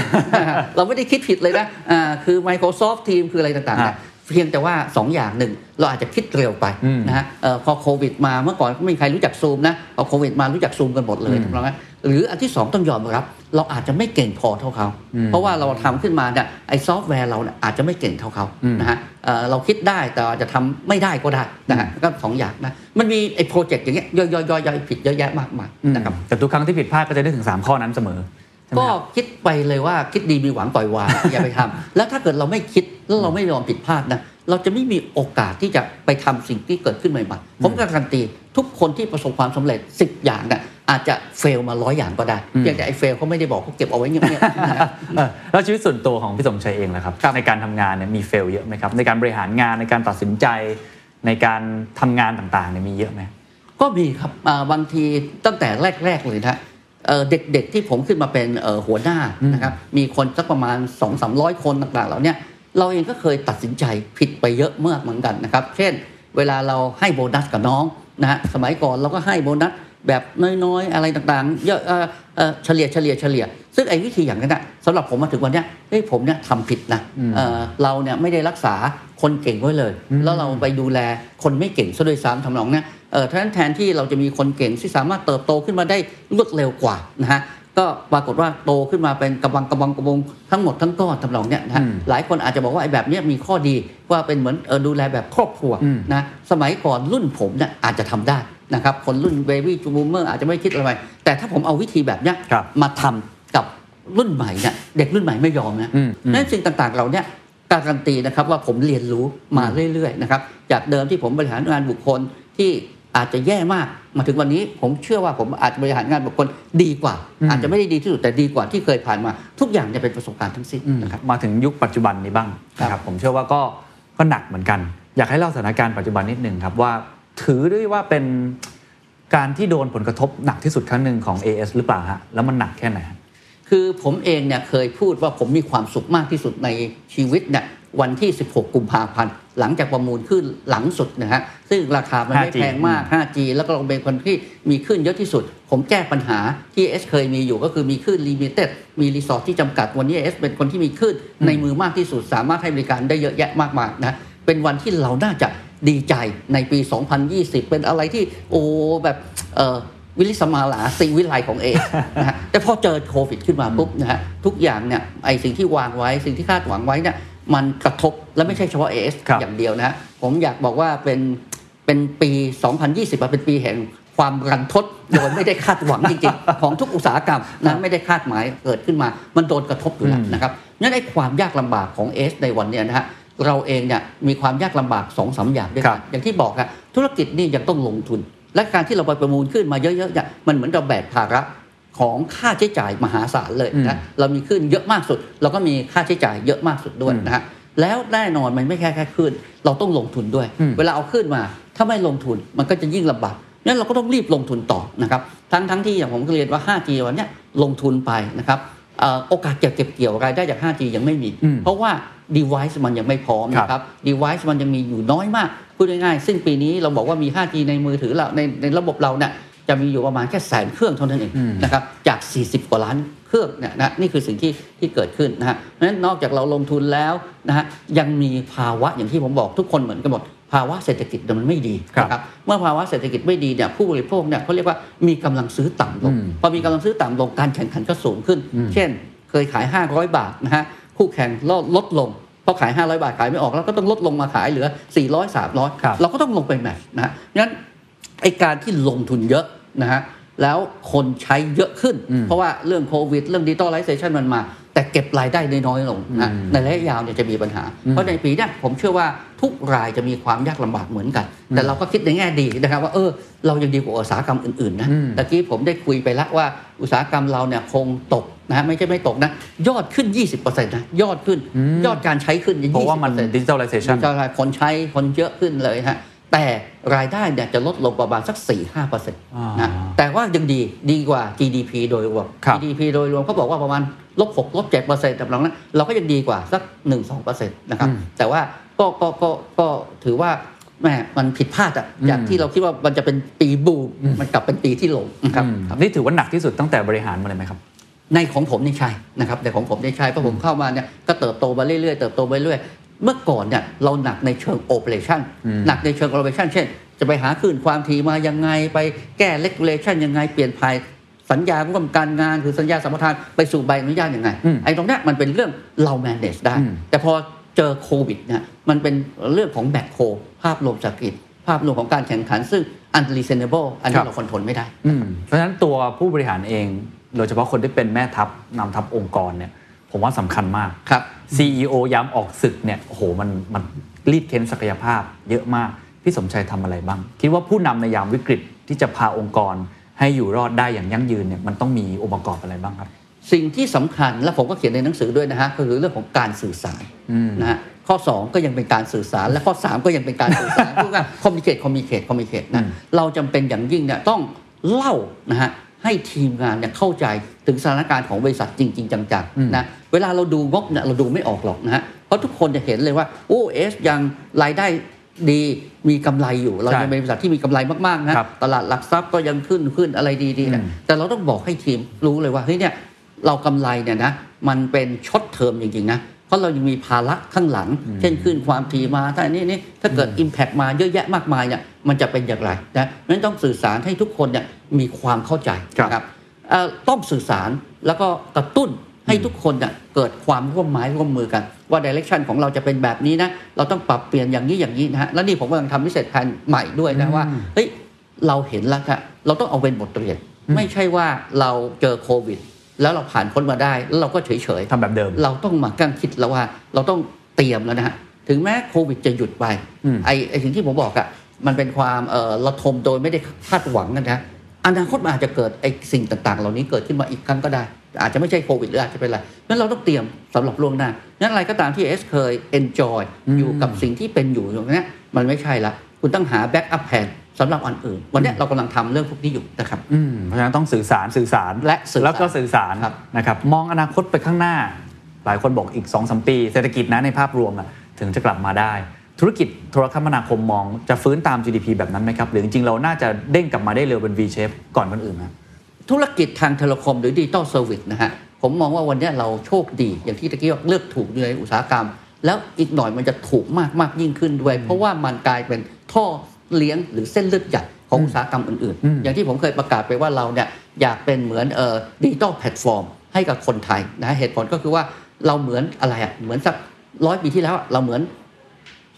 เราไม่ได้คิดผิดเลยนะอ่าคือ Microsoft Team คืออะไรต่างๆ เนี่ยเพียงแต่ว่า2อย่างหนึ่งเราอาจจะคิดเร็วไปอืมนะฮะเอ่อพอโควิดมาเมื่อก่อนไม่มีใครรู้จักซูมนะพอโควิดมารู้จักซูมกันหมดเลยอืมถูกต้องไหมหรืออันที่สองต้องยอมรับ เราอาจจะไม่เก่งพอเท่าเขา เพราะว่าเราทำขึ้นมาเนี่ยไอ้ซอฟต์แวร์เราเนี่ยอาจจะไม่เก่งเท่าเขานะฮะเอ่อเราคิดได้แต่อาจจะทำไม่ได้ก็ได้นะฮะก็สองอย่างนะมันมีไอ้โปรเจกต์อย่างเงี้ยย่อยๆๆๆผิดเยอะแยะมากมายนะครับแต่ทุกครั้งที่ผิดพลาดก็จะได้ถึง 3 ข้อนั้นเสมอใช่ไหมก็ครับคิดไปเลยว่าคิดดีมีหวังปล่อยวางอย่าไปทำแล้วถ้าเกิดเราไม่คิด แล้วเราไม่ยอมผิดพลาดนะเราจะไม่มีโอกาสที่จะไปทำสิ่งที่เกิดขึ้นใหม่ๆผมการันตีทุกคนที่ประสบความสำเร็จ 10 อย่างเนี่ยอาจจะเฟลมาร้อยอย่างก็ได้เพียงแต่ไอ้เฟลเขาไม่ได้บอกเขาเก็บเอาไว้เงียบๆนะฮะเออแล้วชีวิตส่วนตัวของพี่สมชัยเองนะครับครับในการทำงานเนี่ยมีเฟลเยอะไหมครับ ในการบริหารงานในการตัดสินใจ ในการทำงานต่างๆเนี่ยมีเยอะไหมก็มีครับอ่าบางทีตั้งแต่แรก ๆ เลยนะเอ่อเด็กๆที่ผมขึ้นมาเป็นเอ่อหัวหน้านะครับมีคนสักประมาณ2 3 0 0 คนต่างๆเหล่าเนี้ย เราเองก็เคยตัดสินใจผิดไปเยอะมากเหมือนกันนะครับ เช่น เวลาเราให้โบนัสกับน้องนะฮะสมัยก่อนเราก็ให้โบนัสแบบน้อยๆ อะไรต่างๆเยอะเอ่อเอ่อเฉลี่ยเฉลี่ยเฉลี่ย ซึ่งไอ้วิธีอย่างนั้นนะสำหรับผมมาถึงวันเนี้ยเฮ้ยผมเนี่ยทำผิดนะเอ่อเราเนี่ยไม่ได้รักษาคนเก่งไว้เลย แล้วเราไปดูแลคนไม่เก่งซะด้วยซ้ำทำนองเนี้ยเออท่านแทนที่เราจะมีคนเก่งที่สามารถเติบโตขึ้นมาได้รวดเร็วกว่านะฮะ ก็ปรากฏว่าโตขึ้นมาเป็นกระบังกระบังกระบงทั้งหมดทั้งก้อนทำนองเนี้ยนะฮะอืมหลายคนอาจจะบอกว่าไอ้แบบเนี้ยมีข้อดีว่าเป็นเหมือนเออดูแลแบบครอบครัวอืมนะสมัยก่อนรุ่นผมเนี่ยอาจจะทำได้นะครับคนรุ่นเบบี้จูบูมเมอร์อาจจะไม่คิดอะไรแต่ถ้าผมเอาวิธีแบบเนี้ยครับมาทำกับรุ่นใหม่เนี่ยเด็กรุ่นใหม่ไม่ยอมนะอืมอืมนั่นสิ่งต่างๆเราเนี่ยการันตีนะครับว่าผมเรียนรู้มาเรื่อยๆนะครับจากเดิมที่ผมบริหารงานบุคคลที่ อาจจะแย่มากมาถึงวันนี้ผมเชื่อว่าผมอาจจะบริหารงานบุคคลดีกว่าอืมอาจจะไม่ได้ดีที่สุดแต่ดีกว่าที่เคยผ่านมา ทุกอย่างจะเป็นประสบการณ์ทั้งสิ้นอืมนะครับมาถึงยุคปัจจุบันนี้บ้างนะคครัรับบผมเชื่อว่าก็ก็หนักเหมือนกัน อยากให้เล่าสถานการณ์ปัจจุบันนิดหนึ่งครับว่า ถือด้วยว่าเป็นการที่โดนผลกระทบหนักที่สุดครั้งหนึ่งของ AS หรือเปล่าฮะแล้วมันหนักแค่ไหนฮะคือผมเองเนี่ยเคยพูดว่าผมมีความสุขมากที่สุดในชีวิตเนี่ย วันที่ 16 กุมภาพันธ์หลังจากประมูลขึ้นหลังสุดนะฮะซึ่งราคามันไม่ 5G แพงมาก 5G แล้วก็เราเป็นคนที่มีขึ้นเยอะที่สุด ผมแก้ปัญหาที่ S เคยมีอยู่ก็คือมีขึ้นลิมิเต็ดมีรีสอร์ทที่จำกัดวันนี้ S เป็นคนที่มีขึ้นในมือมากที่สุด สามารถให้บริการได้เยอะแยะมากมายนะเป็นวันที่เราน่าจะดีใจในปี 2020 เป็นอะไรที่โอ้แบบเออวิลิสมาลาสีวิไลของเอนะฮะแต่พอเจอโควิดขึ้นมาปุ๊บนะฮะทุกอย่างเนี่ยไอสิ่งที่วางไว้สิ่งที่คาดหวังไว้เนี่ย มันกระทบและไม่ใช่เฉพาะเอสครับอย่างเดียวนะฮะผมอยากบอกว่าเป็นเป็นปี 2020อะเป็นปีแห่งความรันทดโดยไม่ได้คาดหวังจริงๆ ของทุกอุตสาหกรรมนะไม่ได้คาดหมายเกิดขึ้นมา มันโดนกระทบอยู่แล้วนะครับงั้นไอ้ความยากลำบากของเอสในวันเนี้ยนะฮะเราเองเนี่ยมีความยากลำบากสองสามอย่างด้วยครักับนอย่างที่บอกครับธุรกิจนี่ยังต้องลงทุน และการที่เราไปประมูลขึ้นมาเยอะๆเนี่ยมันเหมือนเราแบกภาระ ของค่าใช้จ่ายมหาศาลเลยนะเรามีขึ้นเยอะมากสุด เราก็มีค่าใช้จ่ายเยอะมากสุดด้วยนะฮะแล้วแน่นอนมันไม่แค่แค่ขึ้น เราต้องลงทุนด้วยอืมเวลาเอาขึ้นมา ถ้าไม่ลงทุนมันก็จะยิ่งลำบากงั้นเราก็ต้องรีบลงทุนต่อนะครับทั้งทั้งที่อย่างผมก็เรียนว่า 5G วันเนี้ยลงทุนไปนะครับเอ่อโอกาสเก็บเก็บเกี่ยวรายได้จาก 5G ยังไม่มีอืมเพราะว่า device มันยังไม่พร้อมนะครับ device มันยังมีอยู่น้อยมากพูดง่ายๆสิ้นปีนี้เราบอกว่ามี 5G ในมือถือเราในในระบบเราเนี่ย จะมีอยู่ประมาณแค่แสนเครื่องเท่านั้นเองอืมนะครับจาก 40 กว่าล้านเครื่องเนี่ยนะนี่คือสิ่งที่ที่เกิดขึ้นนะฮะเพราะฉะนั้นนอกจากเราลงทุนแล้วนะฮะยังมีภาวะอย่างที่ผมบอกทุกคนเหมือนกันหมดภาวะเศรษฐกิจเนี่ยมันไม่ดีครับนะครับเมื่อภาวะเศรษฐกิจไม่ดีเนี่ยผู้บริโภคเนี่ยเขาเรียกว่ามีกำลังซื้อต่ำลงอืมพอมีกำลังซื้อต่ำลงการแข่งขันก็สูงขึ้น เช่น เคยขาย 500 บาทนะฮะคู่แข่งลดลดลงพอขาย 500 บาทขายไม่ออกแล้วก็ต้องลดลงมาขายเหลือ 400 300ครับเราก็ต้องลงไปแมทช์นะฮะงั้นไอการที่ลงทุนเยอะ นะฮะแล้วคนใช้เยอะขึ้นอืมเพราะว่าเรื่องโควิด เรื่องดิจิตอลไลเซชันมันมา แต่เก็บรายได้ได้น้อยลงนะอืมในระยะยาวเนี่ยจะมีปัญหา เพราะในปีเนี้ยผมเชื่อว่าทุกรายจะมีความยากลำบากเหมือนกัน แต่เราก็คิดในแง่ดีนะครับว่าเออเรายังดีกว่าอุตสาหกรรมอื่นๆนะอืมตะกี้ผมได้คุยไปแล้วว่าอุตสาหกรรมเราเนี่ยคงตกนะฮะไม่ใช่ไม่ตกนะยอดขึ้น 20%นะยอดขึ้นยอดการใช้ขึ้นเพราะว่ามัน20% digitalization ใช่คนใช้คนเยอะขึ้นเลยฮะ แต่รายได้เนี่ยจะลดลงประมาณสัก 4-5%นะแต่ว่ายังดีดีกว่า GDP โดยรวมครับ GDP โดยรวมเขาบอกว่าประมาณลบ6ลบ7%แต่หลังนั้นเราก็ยังดีกว่าสัก 1-2%นะครับอืมแต่ว่าก็ก็ก็ก็ถือว่าแหมมันผิดพลาดอะจากอืมที่เราคิดว่ามันจะเป็นปีบูมมันกลับเป็นปีที่ลงนะครับอืมนี่ถือว่าหนักที่สุดตั้งแต่บริหารมาเลยไหมครับในของผมนี่ใช่นะครับในของผมนี่ใช่เพราะผมเข้ามาเนี่ยก็เติบโตมาเรื่อยๆเติบโตไปเรื่อย เมื่อก่อนเนี่ยเราหนักในเชิง operation อืมหนักในเชิง operation เช่น จะไปหาคลื่นความถี่มายังไง ไปแก้เลกูเลชันยังไงเปลี่ยนภายสัญญาร่วมการงานคือสัญญาสัมปทานไปสู่ใบอนุญาตยังไงอืมไอ้ตรงเนี้ยมันเป็นเรื่องเรา manage ได้อืมแต่พอเจอโควิดเนี่ยมันเป็นเรื่องของแบคโคภาพรวมเศรษฐกิจภาพรวมของการแข่งขัน ซึ่ง unreasonable อันนี้ครับเรา control ไม่ได้อืมเพราะฉะนั้นตัวผู้บริหารเองโดยเฉพาะคนที่เป็นแม่ทัพนำทัพองค์กรเนี่ย ผมว่าสำคัญมากครับ CEO ย้ำออกศึกเนี่ยโอ้โหมันมันรีดเค้นศักยภาพ เยอะมาก พี่สมชัยทำอะไรบ้าง คิดว่าผู้นำในยามวิกฤตที่จะพาองค์กรให้อยู่รอดได้อย่างยั่งยืนเนี่ยมันต้องมีองค์ประกอบอะไรบ้างครับ สิ่งที่สำคัญและผมก็เขียนในหนังสือด้วยนะฮะก็คือเรื่องของการสื่อสารอืมนะฮะข้อ 2 ก็ยังเป็นการสื่อสาร และข้อ 3 ก็ยังเป็นการสื่อสารพูดง่าย communicate communicate communicate อืนะเราจำเป็นอย่างยิ่งเนี่ยต้องเล่านะฮะ ให้ทีมงานเนี่ยเข้าใจถึงสถานการณ์ของบริษัทจริง ๆ จังๆนะเวลาเราดูงบเนี่ยเราดูไม่ออกหรอกนะฮะเพราะทุกคนจะเห็นเลยว่าโอ้ AIS ยังรายได้ดีมีกำไรอยู่ เราใช่ยังเป็นบริษัทที่มีกำไรมากๆนะครับตลาดหลักทรัพย์ก็ยังขึ้นขึ้นอะไรดีๆนะอืมแต่เราต้องบอกให้ทีมรู้เลยว่าเฮ้ยเนี่ยเรากำไรเนี่ยนะมันเป็น short term จริงๆนะเพราะเรายังมีภาระข้างหลัง เช่นคลื่นความถี่มาถ้านี่นี่ถ้าเกิด Impact มาเยอะแยะมากมายเนี่ย มันจะเป็นอย่างไรนะนั้นต้องสื่อสารให้ทุกคนเนี่ยมีความเข้าใจครับนะครับเอ่อต้องสื่อสารแล้วก็กระตุ้นให้ทุกคนเนี่ยเกิดความร่วมไม้ร่วมมือกัน ว่าดิเรกชันของเราจะเป็นแบบนี้นะเราต้องปรับเปลี่ยนอย่างนี้อย่างนี้นะฮะแล้วนี่ผมกำลังทำพิเศษแผนใหม่ด้วยนะว่าเฮ้ยเราเห็นแล้วครับเราต้องเอาเป็นบทเรียน ไม่ใช่ว่าเราเจอโควิด แล้วเราผ่านพ้นมาได้แล้วเราก็เฉยทำแบบเดิมๆเราต้องมากั้งคิดแล้วว่า เราต้องเตรียมแล้วนะฮะถึงแม้โควิดจะหยุดไปอืมไอ้ไอ้สิ่งที่ผมบอกอะ มันเป็นความเอ่อระทมโดยไม่ได้คาดหวังกันนะอนาคตมันอาจจะเกิดไอ้สิ่งต่าง ๆ เหล่านี้เกิดขึ้นมาอีกครั้งก็ได้ อาจจะไม่ใช่โควิดหรืออาจจะเป็นอะไรนั้นเราต้องเตรียมสำหรับล่วงหน้างั้นอะไรก็ตามที่เอสเคย enjoy อยู่กับสิ่งที่เป็นอยู่อย่างนี้ยมันไม่ใช่ละคุณต้องหา backup plan สำหรับอันอื่น วันเนี้ยเรากำลังทำเรื่องพวกนี้อยู่นะครับอืมเพราะฉะนั้นต้องสื่อสารสื่อสารและสื่อสารแล้วก็สื่อสารครับนะครับมองอนาคตไปข้างหน้า หลายคนบอกอีก2อสปี เศรษฐกิจนะในภาพรวมอะถึงจะกลับมาได้ ธุรกิจโทรคมนาคมมองจะฟื้นตาม GDP แบบนั้นไหมครับ หรือจริงๆ เราน่าจะเด้งกลับมาได้เร็วเป็น V shape ก่อนคนอื่นนะธุรกิจทาง telecom หรือ digital service นะฮะผมมองว่าวันเนี้ยเราโชคดี อย่างที่ตะกี้ว่าเลือกถูกในอุตสาหกรรม แล้วอีกหน่อยมันจะถูกมากมากยิ่งขึ้นด้วย เพราะว่ามันกลายเป็นท่อเลี้ยงหรือเส้นเลือดใหญ่ของอุตสาหกรรมอื่นอืมๆอย่างที่ผมเคยประกาศไปว่าเราเนี่ยอยากเป็นเหมือนเอ่อ digital platform ให้กับคนไทยนะฮะเหตุผลก็คือว่าเราเหมือนอะไรอะเหมือนสักร้อยปีที่แล้วอะเราเหมือน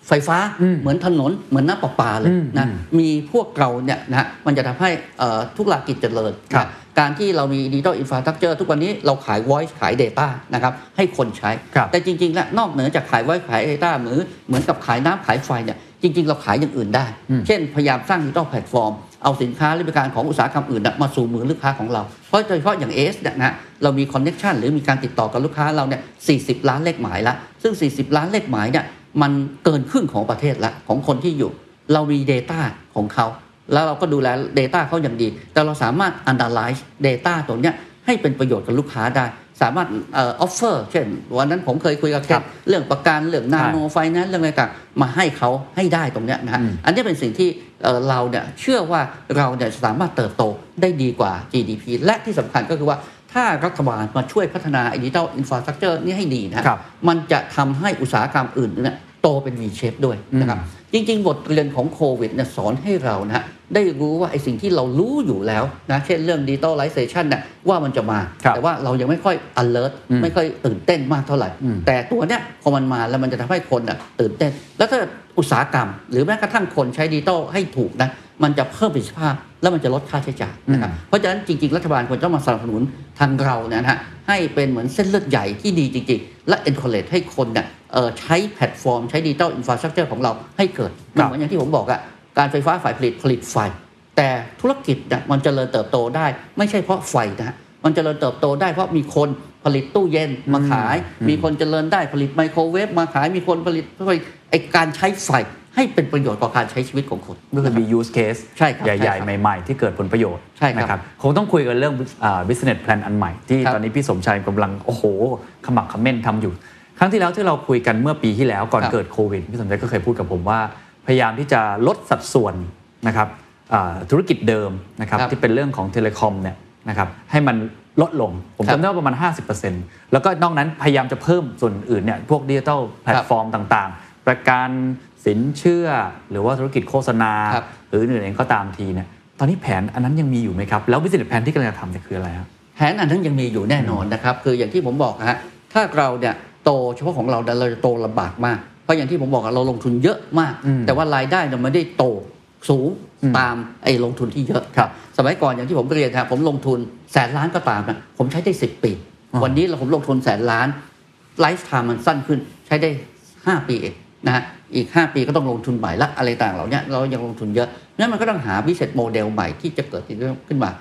ไฟฟ้าอืมเหมือนถนนเหมือนน้ำประปาเลยอืมนะอืมมีพวกเราเนี่ยนะฮะมันจะทำให้เอ่อทุกหลักกิจเจริญครับนะการที่เรามีดิจิ t a ลอินฟราสตรักเจอร์ทุกวันนี้เราขาย voice ขาย Data นะครับให้คนใช้ครับแต่จริงๆแล้วนอกเหนือจากขาย voice ขาย Data เหมือนเหมือนกับขายน้ำขายไฟเนี่ยจริง ๆ เราขายอย่างอื่นได้อืมเช่น พยายามสร้างดิจิ t a ลแพลตฟอร์ม เอาสินค้าหรือบริการของอุตสาหกรรมอื่นน่ะมาสู่มือลูกค้าของเรา เพราะโดยเฉพาะอย่าง AIS เนี่ยนะฮะเรามี connection หรือมีการติดต่อกับลูกค้าเราเนี่ย40 ล้านเลขหมายละซึ่ง 40 ล้านเลขหมายเนี่ย มันเกินครึ่งของประเทศละของคนที่อยู่ เรามี Data ของเขา แล้วเราก็ดูแล Data เขาอย่างดี แต่เราสามารถ analyze Data ตัวเนี้ยให้เป็นประโยชน์กับลูกค้าได้ สามารถเอ่อ offer เช่น วันนั้นผมเคยคุยกับแกครับเรื่องประกันเรื่อง nano finance เรื่องอะไรต่างมาให้เขาให้ได้ตรงเนี้ยนะฮะอืมอันนี้เป็นสิ่งที่เอ่อเราเนี่ยเชื่อว่าเราเนี่ยสามารถเติบโตได้ดีกว่า GDP และที่สำคัญก็คือว่า ถ้ารัฐบาลมาช่วยพัฒนาดิจิทัลอินฟราสตรักเจอร์นี่ให้ดีนะฮะครับมันจะทำให้อุตสาหกรรมอื่นเนี่ยโตเป็น V shape ด้วยนะครับจริง ๆ บทเรียนของโควิดเนี่ยสอนให้เรานะฮะได้รู้ว่าไอ้สิ่งที่เรารู้อยู่แล้วนะเช่นเรื่อง digitalization เนี่ยว่ามันจะมาครับแต่ว่าเรายังไม่ค่อย alert อืมไม่ค่อยตื่นเต้นมากเท่าไหร่อืมแต่ตัวเนี้ยพอมันมาแล้วมันจะทำให้คนน่ะตื่นเต้น แล้วถ้าอุตสาหกรรม หรือแม้กระทั่งคนใช้ดิจิตอลให้ถูกนะมันจะเพิ่มประสิทธิภาพ แล้วมันจะลดค่าใช้จ่ายนะครับเพราะฉะนั้นจริงๆ รัฐบาลควรต้องมาสนับสนุนทางเราเนี่ยนะฮะให้เป็นเหมือนเส้นเลือดใหญ่ที่ดีจริง ๆ และ encourage ให้คนเนี่ยเอ่อใช้แพลตฟอร์ม ใช้ digital infrastructure ของเราให้เกิดมันเหมือนอย่างที่ผมบอกอะการไฟฟ้าฝ่ายผลิตผลิตไฟ แต่ธุรกิจเนี่ยมันเจริญเติบโตได้ ไม่ใช่เพราะไฟนะฮะมันเจริญเติบโตได้เพราะมีคนผลิตตู้เย็นมาขาย มีคนเจริญได้ผลิตไมโครเวฟมาขายมีคนผลิตไอการใช้ไฟ ให้เป็นประโยชน์ต่อการใช้ชีวิตของคนก็คือมี use case ใช่ครับใหใช่ญ่ครับๆใหม่ ๆ ที่เกิดผลประโยชน์ใช่ครับนะครับคงต้องคุยกันเรื่องอ่า business plan อันใหม่ ที่ครับตอนนี้พี่สมชัยกำลัง โอ้โหขมักเขม้นทำอยู่ ครั้งที่แล้วที่เราคุยกันเมื่อปีที่แล้วก่อนครับเกิดโควิดพี่สมชัยก็เคยพูดกับผมว่า พยายามที่จะลดสัดส่วนนะครับอ่าธุรกิจเดิมนะครับครับที่เป็นเรื่องของเทเลคอมเนี่ยนะครับให้มันลดลง ผมครับจำได้ว่าประมาณ 50%แล้วก็นอกนั้นพยายามจะเพิ่มส่วนอื่นเนี่ยพวกดิจิทัลแพลตฟอร์มต่างๆ ประกัน สินเชื่อหรือว่าธุรกิจโฆษณาครับหรืออื่นๆเองก็ตามทีเนี่ยตอนนี้แผนอันนั้นยังมีอยู่ไหมครับ แล้ว business plan ที่กำลังจะทำเนี่ยคืออะไรครับแผนอันนั้นยังมีอยู่แน่นอนนะครับ คืออย่างที่ผมบอกนะฮะถ้าเราเนี่ยโตเฉพาะของเราเนี่ยเราจะโตลำบากมาก เพราะอย่างที่ผมบอกอะเราลงทุนเยอะมากอืมแต่ว่ารายได้เนี่ยไม่ได้โตสูงอืมตามไอ้ลงทุนที่เยอะครับ สมัยก่อนอย่างที่ผมเรียนครับผมลงทุนแสนล้านก็ตามนะผมใช้ได้10ปีอ๋อวันนี้เราผมลงทุนแสนล้าน lifetime มันสั้นขึ้นใช้ได้ 5 ปีเองนะฮะ อีก 5 ปีก็ต้องลงทุนใหม่ละอะไรต่างเหล่านี้เรายังลงทุนเยอะนั้นมันก็ต้องหาบิสเ e สโมเดลใหม่ที่จะเกิดขึ้นมา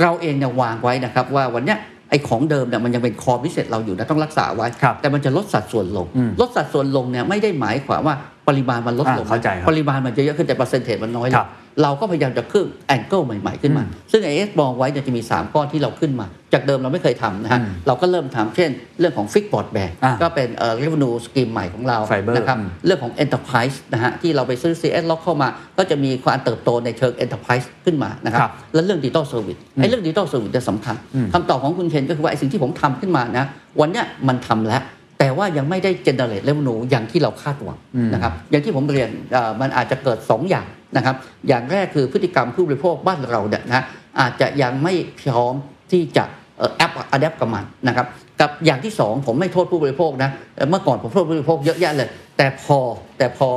เราเองเนี่ยวางไว้นะครับว่าวันเนี้ยไอ้ของเดิมเนี่ยมันยังเป็นคอบิสเ e สเราอยู่นะต้องรักษาไว้ครับแต่มันจะลดสัดส่วนลงอืมลดสัดส่วนลงเนี่ยไม่ได้หมายความว่าปริมาณมันลดลงอ่าเข้าใจครับปริมาณมันจะเยอะขึ้นแต่ percentage มันน้อยลงครับ เราก็พยายามจะขึ้น angle ใหม่ๆขึ้นมาอืมซึ่ง AIS มองไว้เนี่ยจะมี 3 ก้อนที่เราขึ้นมา จากเดิมเราไม่เคยทำนะฮะอืมเราก็เริ่มทำเช่น เรื่องของ fixed broadband อ่าก็เป็นเอ่อ revenue scheme ใหม่ของเรา Fiber นะครับอืมเรื่องของ enterprise นะฮะที่เราไปซื้อ CS Lox เข้ามา ก็จะมีความเติบโตในเชิง enterprise ขึ้นมานะครับครับและเรื่องดิจิ t a ลเซอร์วิสไอ้เรื่องดิจิ t a ลเซอร์วิสจะสำคัญอืมคำตอบของคุณเคนก็คือว่าไอ้สิ่งที่ผมทำขึ้นมานะวันเนี้ยมันทำแล้ว แต่ว่ายังไม่ได้ generate revenue อย่างที่เราคาดหวังอืมนะครับอย่างที่ผมเรียนเอ่อมันอาจจะเกิด 2 อย่างนะครับ อย่างแรกคือพฤติกรรมผู้บริโภคบ้านเราเนี่ยนะอาจจะยังไม่พร้อมที่จะแอปอัดแอปกับมันนะครับกับอย่างที่ 2 ผมไม่โทษผู้บริโภคนะเอ่อเมื่อก่อนผมโทษผู้บริโภคเยอะแยะเลย แต่พอแต่พอ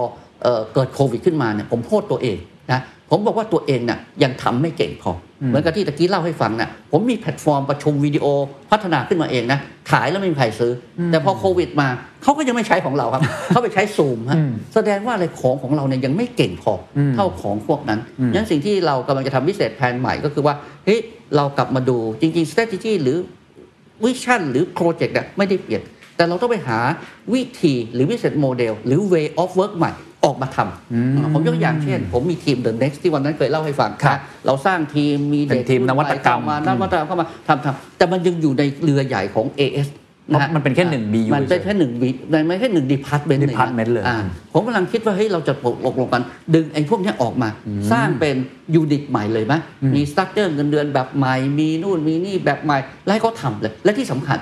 เอ่อเกิดโควิดขึ้นมาเนี่ยผมโทษตัวเอง นะผมบอกว่าตัวเองน่ะยังทำไม่เก่งพออเหมือนกับที่ตะกี้เล่าให้ฟังนะผมมีแพลตฟอร์มประชุมวิดีโอพัฒนาขึ้นมาเองนะ ขายแล้วไม่มีใครซื้ออแต่พอโควิดมาเขาก็ยังไม่ใช้ของเราครับ เขาไปใช้ซูมฮะอืมแสดงว่าอะไรของของเราเนี่ยยังไม่เก่งพออืมเท่าของพวกนั้นอืมงั้นสิ่งที่เรากำลังจะทำพิเศษแผนใหม่ก็คือว่าเฮ้ยเรากลับมาดูจริงๆ strategy หรือ vision หรือโปรเจกต์เนี่ยไม่ได้เปลี่ยนแต่เราต้องไปหาวิธีหรือ business model หรือ way of work ใหม่ ออกมาทำอืมอ่าผมยกตัวอย่างเช่น ผมมีทีม The Next ที่วันนั้นเคยเล่าให้ฟังครับนะเราสร้างทีมมีเป็นเด็กทีมนวัตกรรมเข้ามานวัตกรรมเข้ามาทำทำแต่มันยังอยู่ในเรือใหญ่ของ AS ะฮะมันเป็นแค่หนึ่ง BU มันเป็นแค่หนึ่ง B มันแค่หนึ่ง department เองนะ department เลยอ่าผมกำลังคิดว่าเฮ้ยเราจะตกลงกัน ดึงไอ้พวกเนี้ยออกมา สร้างเป็น unit ใหม่เลยไหมมี structure เงินเดือนแบบใหม่ มีนู่นมีนี่แบบใหม่ แล้วให้เขาทำเลย และที่สำคัญ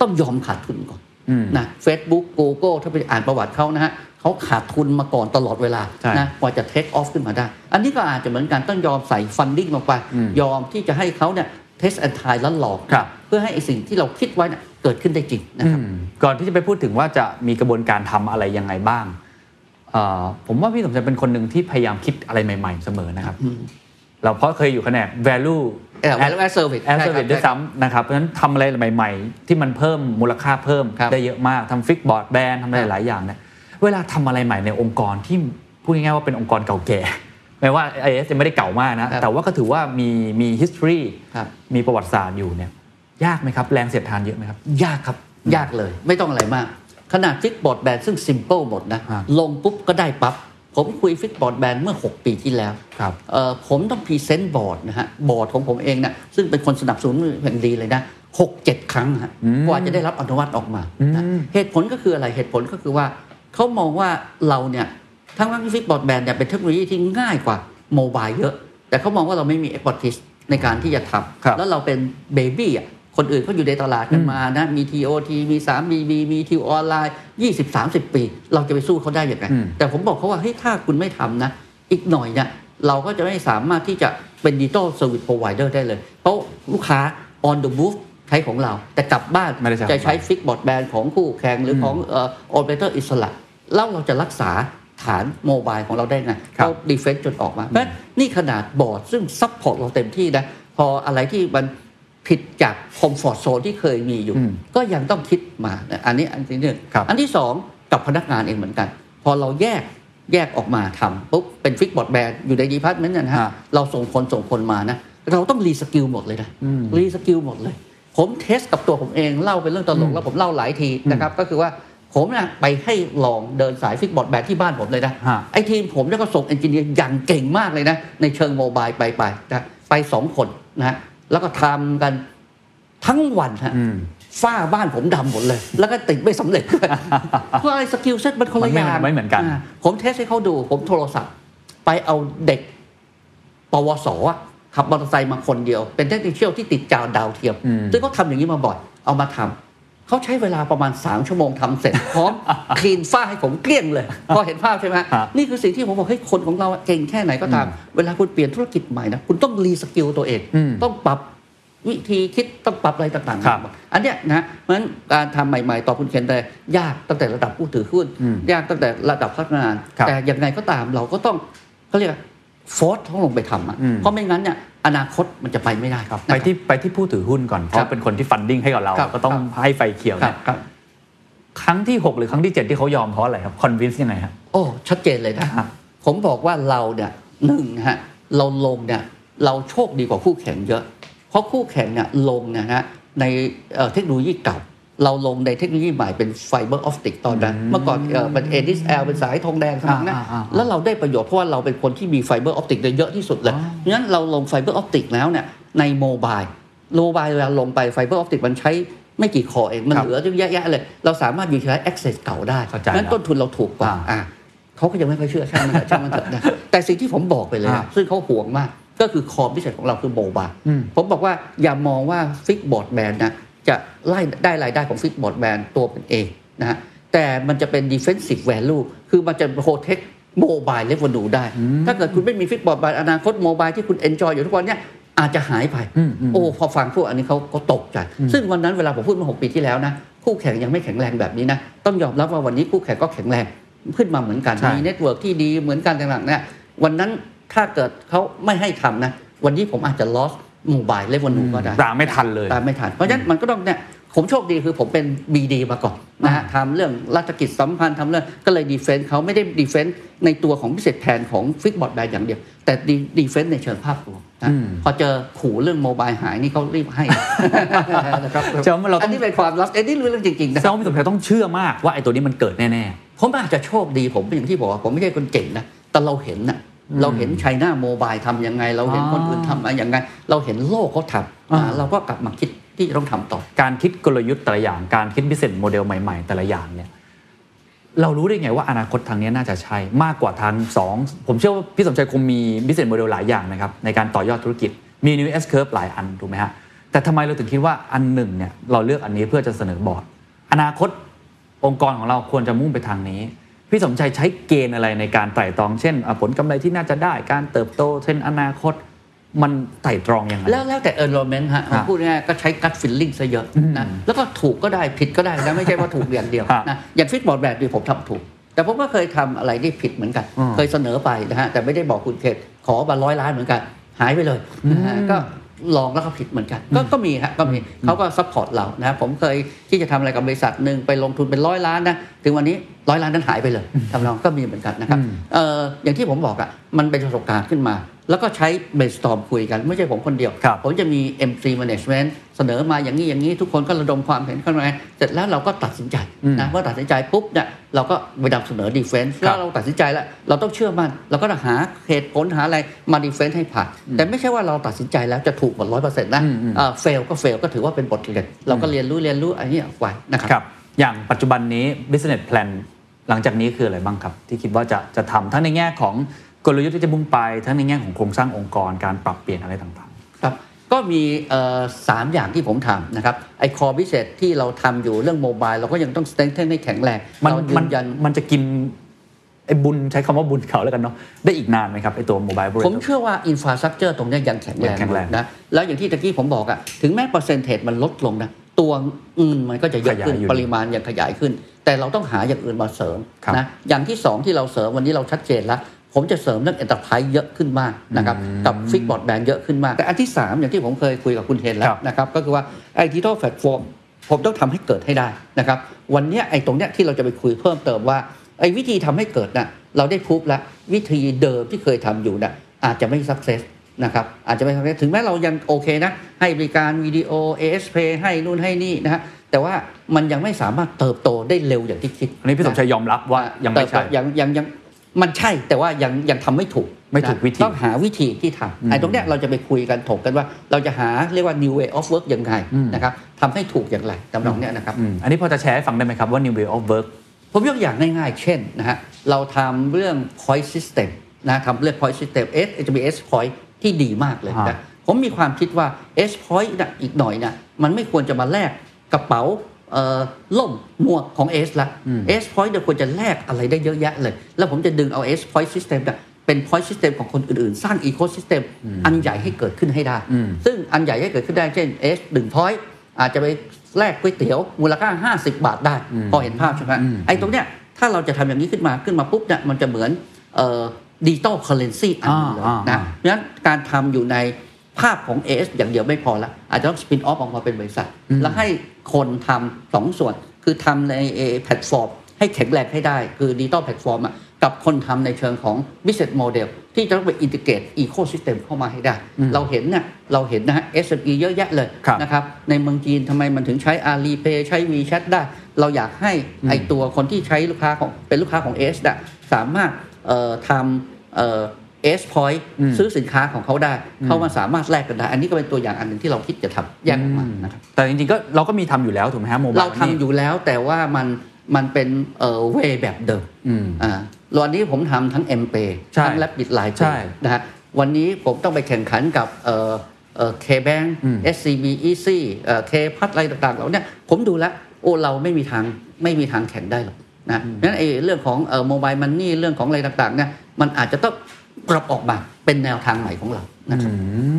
ต้องยอมขาดทุนก่อนอืมนะเฟซบุ๊ก Google ถ้าไปอ่านประวัติเขานะฮะ เขาขาดทุนมาก่อนตลอดเวลาใช่นะกว่าจะ take off ขึ้นมาได้ อันนี้ก็อาจจะเหมือนกันต้องยอมใส่ funding ลงไปอืมยอมที่จะให้เขาเนี่ย test and try แล้วหลอกครับเพื่อให้ไอ้สิ่งที่เราคิดไว้เนี่ยเกิดขึ้นได้จริงนะครับอืมก่อนที่จะไปพูดถึงว่าจะมีกระบวนการทำอะไรยังไงบ้างเอ่อผมว่าพี่สมชัยเป็นคนหนึ่งที่พยายามคิดอะไรใหม่ ๆ เสมอนะครับ เราเพราะเคยอยู่แผนก value เอ่อ value add service add ใช่ครับ service ด้วยซ้ำนะครับ เพราะฉะนั้นทำอะไรใหม่ ๆ ที่มันเพิ่มมูลค่าเพิ่มครับได้เยอะมากทำ fixed broadband ทำอะไรหลายอย่างเนี่ย เวลาทำอะไรใหม่ในองค์กรที่พูดง่ายๆว่าเป็นองค์กรเก่าแก่แม้ว่า AIS จะไม่ได้เก่ามากนะครับแต่ว่าก็ถือว่ามีมี history ครับมีประวัติศาสตร์อยู่เนี่ยยากไหมครับ แรงเสียดทานเยอะไหมครับ ยากครับยากเลย ไม่ต้องอะไรมาก ขนาด fixed broadband ซึ่งซิมเ l ิลหมดนะฮะลงปุ๊บก็ได้ปั๊บ ผมคุย fixed broadband เมื่อ 6 ปีที่แล้วครับเอ่อผมต้อง present บอร์ดนะฮะบอร์ดของผมเองนะซึ่งเป็นคนสนับสนุนอย่างดีเลยนะหกเจ็ดครั้งฮะอืมกว่าจะได้รับอนุมัติออกมานะอืมเหตุผลก็คืออะไรเหตุผลก็คือว่า เขามองว่าเราเนี่ยทั้งทั้งที่ fixed broadband เนี่ยเป็นเทคโนโลยีที่ง่ายกว่า mobile เยอะ แต่เขามองว่าเราไม่มี expertise ในการที่จะทำครับแล้วเราเป็น baby อะคนอื่นเขาอยู่ในตลาดกันมานะมี TOT มี 3BB มี True Online 20 30 ปี เราจะไปสู้เขาได้ยังไงอืมแต่ผมบอกเขาว่าเฮ้ยถ้าคุณไม่ทำนะ อีกหน่อยเนี่ยเราก็จะไม่สามารถที่จะเป็นดิจิ t a ลเซอร์วิส r o ไวเดอร์ได้เลย เพราะลูกค้า on the move ใช้ของเรา แต่กลับบ้านไม่ได้ใช้จะใช้ fixed broadband ของคู่แข่งหรือของเอ่อโอเปอเรเตอร์อิสระ แล้วเราจะรักษาฐาน mobile ของเราได้ไงครับเขา defend จนออกมาเพราะฉะนั้นนี่ขนาดบอร์ดซึ่ง support เราเต็มที่นะ พออะไรที่มันผิดจากคอมฟอร์ z โซนที่เคยมีอยู่อืมก็ยังต้องคิดมานะอันนี้อันที่หนึ่งครับอันที่สองกับพนักงานเองเหมือนกัน พอเราแยกแยกออกมาทำปุ๊บเป็น fixed broadband อยู่ใน department นะฮะฮะเราส่งคนส่งคนมานะ เราต้อง reskill หมดเลยนะอืม reskill หมดเลย ผม test กับตัวผมเองเล่าเป็นเรื่องตลกแล้วผมเล่าหลายทีนะครับก็คือว่า ผมนะไปให้ลองเดินสาย fixed broadband ที่บ้านผมเลยนะฮะไอทีมผมเนี่ยก็ส่ง engineer อย่างเก่งมากเลยนะ ในเชิง mobile ไปไปนะไปสองคนนะฮะแล้วก็ทำกันทั้งวันฮะอืมฝ้าบ้านผมดำหมดเลย แล้วก็ติดไม่สำเร็จด้วยเพราะไอ้ skill set มันคนละมันไม่อย่างไม่เหมือนกันผม test ให้เขาดู ผมโทรศัพท์ ไปเอาเด็ก ปวสอะขับมอเตอร์ไซค์มาคนเดียว เป็น technician ที่ติดจานดาวเทียมอืมซึ่งเขาทำอย่างนี้มาบ่อย เอามาทำ เขาใช้เวลาประมาณ 3 ชั่วโมงทำเสร็จพร้อม clean ฝ้าให้ผมเกลี้ยงเลย พอเห็นภาพใช่ไหมฮะฮะนี่คือสิ่งที่ผมบอกให้คนของเราเก่งแค่ไหนก็ตาม เวลาคุณเปลี่ยนธุรกิจใหม่นะคุณต้อง reskill ตัวเองอืมต้องปรับวิธีคิดต้องปรับอะไรต่างครับๆอันเนี้ยนะเพราะฉะนั้นการทำใหม่ ๆ ต่อคุณเคนแต่ยากตั้งแต่ระดับผู้ถือหุ้นอืมยากตั้งแต่ระดับพนักงานครับแต่ยังไงก็ตามเราก็ต้องเขาเรียก force ต้องลงไปทำอะอืมเพราะไม่งั้นเนี่ย อนาคตมันจะไปไม่ได้ครับไปที่ไปที่ผู้ถือหุ้นก่อน เพราะครับเป็นคนที่ funding ให้กับเราครับก็ต้องครับให้ไฟเขียวครัเนี่ยครับครั้งที่ 6 หรือครั้งที่ 7 ที่เขายอมเพราะอะไรครับ convince ยังไงฮะโอ้ชัดเจนเลยนะฮะผมบอกว่าเราเนี่ยหนึ่งนะฮะเราลงเนี่ยเราโชคดีกว่าคู่แข่งเยอะ เพราะคู่แข่งเนี่ยลงเนี่ยนะฮะในเอ่อเทคโนโลยีเก่า เราลงในเทคโนโลยีใหม่เป็น fiber optic ตอนนั้น เมื่อก่อนเอ่อเป็น ADSL เป็นสายทองแดงสมัยนั้นอ่าอ่าอ่าแล้วเราได้ประโยชน์เพราะว่าเราเป็นคนที่มี fiber optic ได้เยอะที่สุดเลยเพราะฉะนั้นเราลง fiber optic แล้วเนี่ยใน mobile mobile เวลาลงไป fiber optic มันใช้ไม่กี่ core เอง มันครับเหลือเยอะแยะเลย เราสามารถอยู่ใช้ access เก่าได้เข้าใจนั้นแล้วต้นทุนเราถูกกว่าอ่าอ่าเขาก็ยังไม่ค่อยเชื่อช่างมันเถอะช่างมันเถอะนะแต่สิ่งที่ผมบอกไปเลยอ่าอะซึ่งเขาห่วงมากก็คือ core business ของเราคือ mobile อืมผมบอกว่าอย่ามองว่า fixed broadband นะ จะไล่ได้รายได้ของ fixed broadband ตัวเป็นเองนะฮะแต่มันจะเป็น defensive value คือมันจะ protect mobile revenue ได้ ถ้าเกิดคุณไม่มี fixed broadband อนาคต mobile ที่คุณ enjoy อยู่ทุกวันเนี้ยอาจจะหายไปอืมอืมโอ้พอฟังพวกอันนี้เขาก็ตกใจ ซึ่งวันนั้นเวลาผมพูดมาหกปีที่แล้วนะ คู่แข่งยังไม่แข็งแรงแบบนี้นะ ต้องยอมรับว่าวันนี้คู่แข่งก็แข็งแรงขึ้นมาเหมือนกันใช่มี network ที่ดีเหมือนกันต่างๆเนี่ยวันนั้นถ้าเกิดเขาไม่ให้ทำนะ วันนี้ผมอาจจะ lost mobile revenue ก็ได้ตามไม่ทันเลยตามไม่ทัน เพราะฉะนั้นมันก็ต้องเนี่ยผมโชคดีคือผมเป็น BD มาก่อนนะฮะทำเรื่องรัฐกิจสัมพันธ์ทำเรื่องก็เลย defend เขาไม่ได้ defendในตัวของ business plan ของ fixed broadband อย่างเดียว แต่ defend ในเชิงภาพรวมนะอืมพอเจอขู่เรื่อง mobile หายนี่เขารีบให้นะครับแสดงว่าเราต้องอันนี้เป็นความลับอันนี้เรื่องจริงๆนะแสดงว่าพี่สมชัยต้องเชื่อมากว่าไอ้ตัวนี้มันเกิดแน่ผมอาจจะโชคดีผมอย่างที่บอกว่าผมไม่ใช่คนเก่งนะแต่เราเห็นนะ เราเห็น China Mobile ทำยังไง เราเห็นคนอื่นทำมาอย่างไง เราเห็นโลกเขาทำอ่าเราก็กลับมาคิดที่จะต้องทำต่อๆการคิดกลยุทธ์แต่ละอย่าง การคิด business model ใหม่ๆ แต่ละอย่างเนี่ยเรารู้ได้ไงว่าอนาคตทางนี้น่าจะใช่มากกว่าทางสองผมเชื่อว่าพี่สมชัยคงมี business model หลายอย่างนะครับในการต่อยอดธุรกิจมี New S Curve หลายอันถูกไหมฮะแต่ทำไมเราถึงคิดว่าอันหนึ่งเนี่ยเราเลือกอันนี้เพื่อจะเสนอบอร์ดอนาคตองค์กรของเราควรจะมุ่งไปทางนี้ พี่สมชัยใช้เกณฑ์อะไรในการไตร่ตรอง เช่นอะผลกำไรที่น่าจะได้การเติบโตเช่นอนาคตมันไตร่ตรองยังไงแล้วแล้วแต่ environment ฮะฮะพูดง่ายๆก็ใช้ gut feeling ซะเยอะนะแล้วก็ถูกก็ได้ผิดก็ได้นะไม่ใช่ว่าถูกอย่างเดียวฮะนะอย่าง fixed broadband นี้ผมทำถูก แต่ผมก็เคยทำอะไรที่ผิดเหมือนกันอืมเคยเสนอไปนะฮะแต่ไม่ได้บอกคุณเคนขอมาร้อยล้านเหมือนกัน หายไปเลยนะฮะก็ ลองแล้วก็ผิดเหมือนกัน ก็ก็มีฮะก็มีเขาก็ support เรานะผมเคยที่จะทำอะไรกับบริษัทหนึ่งไปลงทุนเป็นร้อยล้านนะถึงวันนี้ร้อยล้านนั้นหายไปเลยทำนองก็มีเหมือนกันนะครับอืมเอ่ออย่างที่ผมบอกอะมันเป็นประสบการณ์ขึ้นมา แล้วก็ใช้ brainstorm คุยกัน ไม่ใช่ผมคนเดียวครับผมจะมี MC management เสนอมาอย่างนี้อย่างนี้ทุกคนก็ระดมความเห็นเข้ามาเสร็จแล้วเราก็ตัดสินใจอืมนะเมื่อตัดสินใจปุ๊บเนี่ยเราก็ไปนำเสนอ defense ครัแล้บวเราตัดสินใจแล้ว เราต้องเชื่อมั่นเราก็ต้องหาเหตุผลหาอะไรมา defense ให้ผ่าน แต่ไม่ใช่ว่าเราตัดสินใจแล้วจะถูกหมดร้อยเปอร์เซ็นต์นะอืมอืมเอ่อ fail ก็ fail ก็ถือว่าเป็นบทเรียนเราก็เรียนรู้เรียนรู้อันนี้ไว้นะครับครับอย่างปัจจุบันนี้ business plan หลังจากนี้คืออะไรบ้างครับ ที่คิดว่าจะจะทำทั้งในแง่ของ กลยุทธ์ที่จะมุ่งไปทั้งในแง่ของโครงสร้างองค์กรการปรับเปลี่ยนอะไรต่างครับ ก็มีเอ่อสามอย่างที่ผมทำนะครับไอ้ core business ที่เราทำอยู่เรื่อง mobile เราก็ยังต้อง strengthen ให้แข็งแรงๆมันเรายืนยันมันมันจะกินไอ้บุญใช้คำว่าบุญเขาแล้วกันเนาะได้อีกนานไหมครับไอ้ตัว mobile บริผมเชื่อว่าอินฟ a าส t ั c เจอร์ตรงเนี้ยยังแข็งแรงยังแข็งแรงนะแล้วอย่างที่ตะกี้ผมบอกอะถึงแม้ percentage มันลดลงนะตัวอื่นมันก็จะเยอะขึ้นขยายอยู่ปริมาณยังขยายขึ้น แต่เราต้องหาอย่างอื่นมาเสริมครับนะอย่างที่สองที่เราเสริมวันนี้เราชัดเจนแล้ว ผมจะเสริมเรื่อง enterprise เยอะขึ้นมากนะครับกับ fixed broadband เยอะขึ้นมาก แต่อันที่ 3 อย่างที่ผมเคยคุยกับคุณเคนแล้วครับนะครับก็คือว่าไอ้ digital platform ผมต้องทำให้เกิดให้ได้นะครับวันเนี้ยไอ้ตรงเนี้ยที่เราจะไปคุยเพิ่มเติมว่าไอ้วิธีทำให้เกิดน่ะเราได้พูบแล้ววิธีเดิมที่เคยทำอยู่น่ะอาจจะไม่ success นะครับอาจจะไม่ success ถึงแม้เรายังโอเคนะ ให้บริการวิดีโอ ASP ให้นู่นให้นี่นะฮะแต่ว่ามันยังไม่สามารถเติบโตได้เร็วอย่างที่คิดอันนี้พี่สมชัยยอมรับว่ายังไม่ใช่เติบโตยังยังยัง มันใช่แต่ว่ายังยังทำไม่ถูกไม่ถูกนะวิธีต้องหาวิธีที่ทำไอ้ตรงเนี้ยเราจะไปคุยกันถกกันว่า เราจะหาเรียกว่า new way of work ยังไงอืมนะครับทำให้ถูกอย่างไรตำนองเนี้ยนะครับอืมอันนี้พอจะแชร์ให้ฟังได้ไหมครับว่า new way of work ผมยกอย่างง่ายๆ เช่นนะฮะเราทำเรื่อง point system นะทำเรื่อง point system S จะมี S point ที่ดีมากเลยฮะนะผมมีความคิดว่า S point นะอีกหน่อยนะมันไม่ควรจะมาแลกกระเป๋าเอ่อ ล่มหมวกของ S ละ S point เนี่ยควรจะแลกอะไรได้เยอะแยะเลย แล้วผมจะดึงเอา S point system เนี่ยเป็น point system ของคนอื่นๆ สร้าง ecosystem อันใหญ่ให้เกิดขึ้นให้ได้ ซึ่งอันใหญ่ให้เกิดขึ้นได้เช่น S 1 point อาจจะไปแลกก๋วยเตี๋ยวมูลค่า 50 บาทได้ พอเห็นภาพใช่ไหมไอ้ตรงเนี้ยถ้าเราจะทำอย่างนี้ขึ้นมาขึ้นมาปุ๊บเนี่ยมันจะเหมือนdigital currency อันหนึ่งเลยอ่าอ่านะเพราะฉะนั้นการทำอยู่ในภาพของ AIS อย่างเดียวไม่พอละอาจจะต้อง spin off ออกมาเป็นบริษัท แล้วให้ คนทำสองส่วน คือทำในแพลตฟอร์มให้แข็งแรงให้ได้ คือ digital platform กับคนทำในเชิงของ business model ที่จะต้องไปอินทิเกรตอีโค y ิสเต็มเข้ามาให้ได้ เราเห็นเนี่ยเราเห็นนะฮะ SME เยอะแยะเลยครับนะครับในเมืองจีนทำไมมันถึงใช้ Alipay ใช้ WeChat ได้ เราอยากให้ไอตัวคนที่ใช้ลูกค้าของเป็นลูกค้าของ S น่ะสามารถเอ่อทำ เอ่อ S point ซื้อสินค้าของเขาได้ เขามาสามารถแลกกันได้ อันนี้ก็เป็นตัวอย่างอันหนึ่งที่เราคิดจะทำแยกออกมานะครับแต่จริงๆก็เราก็มีทำอยู่แล้วถูกไหมฮะโมบายเราทำอยู่แล้วแต่ว่ามันมันเป็นเอ่อเวแบบเดิมอืมอ่าวันนี้ผมทำทั้ง m p a y ใช่ทั้ง Rapid Line ใช่นะฮะวันนี้ผมต้องไปแข่งขันกับเอ่อเอ่อ K-Bank อืม SCB Easy เอ่อ K พัดอะไรต่างๆเหล่าเนี้ยผมดูแล้วโอ้เราไม่มีทางไม่มีทางแข่งได้หรอกนะงั้นไอ้เรื่องของเอ่อ mobile money เรื่องของอะไรต่างๆเนี่ยมันอาจจะต้อง ปรับออกมาเป็นแนวทางใหม่ของเรานะครับอื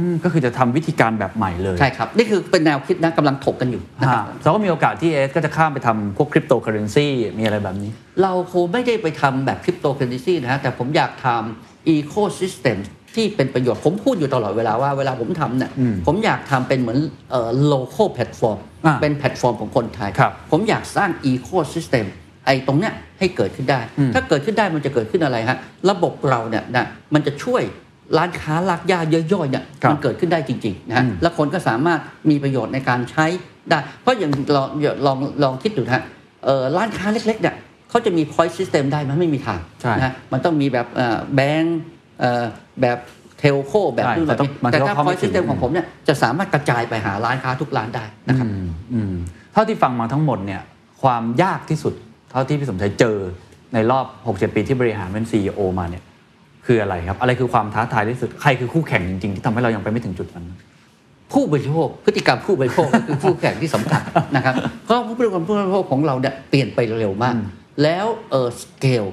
มก็คือจะทำวิธีการแบบใหม่เลย ใช่ครับ นี่คือเป็นแนวคิดนะกำลังถกกันอยู่นะครับฮะแล้วก็มีโอกาสที่ AIS ก็จะข้ามไปทำพวกคริปโตเคอเรนซีมีอะไรแบบนี้ เราคงไม่ได้ไปทำแบบคริปโตเคอเรนซีนะฮะแต่ผมอยากทำอีโค y ิสเต็มที่เป็นประโยชน์ผมพูดอยู่ตลอดเวลาว่าเวลาผมทำเนี่ยอืมผมอยากทำเป็นเหมือนเอ่อ local platform อ่าเป็นแพลตฟอร์มของคนไทยครับผมอยากสร้างอีโค y ิสเต็ม ไอ้ตรงเนี้ยให้เกิดขึ้นได้อืมถ้าเกิดขึ้นได้มันจะเกิดขึ้นอะไรฮะระบบเราเนี่ยนะมันจะช่วยร้านค้าลากย่าย่อยๆเนี่ยครับมันเกิดขึ้นได้จริงๆนะฮะอืมแล้วคนก็สามารถมีประโยชน์ในการใช้ได้ เพราะอย่างลองลองลองคิดดูนะฮะเอ่อร้านค้าเล็กๆเนี่ยเขาจะมี point system ได้ไหมันไม่มีทางใช่นะฮะมันต้องมีแบบแบงก์แบบเทลโคแบบใช่นู่นแบบเขาต้องนี้มันแต่ก็ถ้าเข้าไม่ point system ถึงของผมเนี่ยจะสามารถกระจายไปหาร้านค้าทุกร้านได้นะครับอืมอืมเท่าที่ฟังมาทั้งหมดเนี่ยความยากที่สุด เท่าที่พี่สมชัยเจอในรอบ 6-7 ปีที่บริหารเป็น CEO มาเนี่ยคืออะไรครับ อะไรคือความท้าทายที่สุด ใครคือคู่แข่งจริงๆ ที่ทำให้เรายังไปไม่ถึงจุดนั้น ผู้บริโภคพฤติกรรมผู้บริโภคคือผู้แข่งที่สำคัญนะครับ เพราะผู้บริโภคผู้บริโภคของเราเนี่ยเปลี่ยนไปเร็วมาก แล้วเออสเกล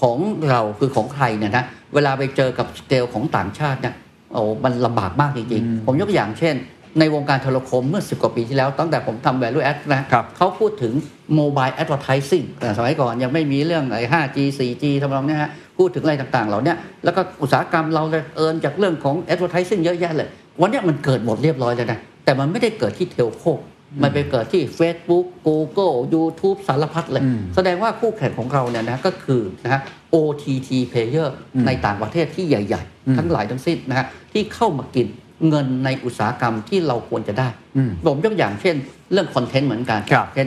ของเราคือของใครเนี่ยนะเวลาไปเจอกับสเกลของต่างชาติเนี่ยโอ้มันลำบากมากจริงๆ ผมยกตัวอย่างเช่น ในวงการโทรคมเมื่อ 10 กว่าปีที่แล้ว ตั้งแต่ผมทำ value add นะครับเขาพูดถึง mobile advertising แต่สมัยก่อนยังไม่มีเรื่องไอ้ 5G 4G ทำนองเนี้ยฮะ พูดถึงอะไรต่างๆ เหล่าเนี้ยแล้วก็อุตสาหกรรมเราเลยเอินจากเรื่องของ advertising เยอะแยะเลย วันเนี้ยมันเกิดหมดเรียบร้อยแล้วนะ แต่มันไม่ได้เกิดที่เทลโคมันไปเกิดที่ Facebook Google YouTube สารพัดเลยอืมแสดงว่าคู่แข่งของเราเนี่ยนะก็คือนะฮะ OTT player ในต่างประเทศที่ใหญ่อืมๆทั้งหลายทั้งสิ้นนะฮะที่เข้ามากิน เงินในอุตสาหกรรมที่เราควรจะได้อืมผมยกอย่างเช่น เรื่องคอนเทนต์เหมือนกันครับเช่น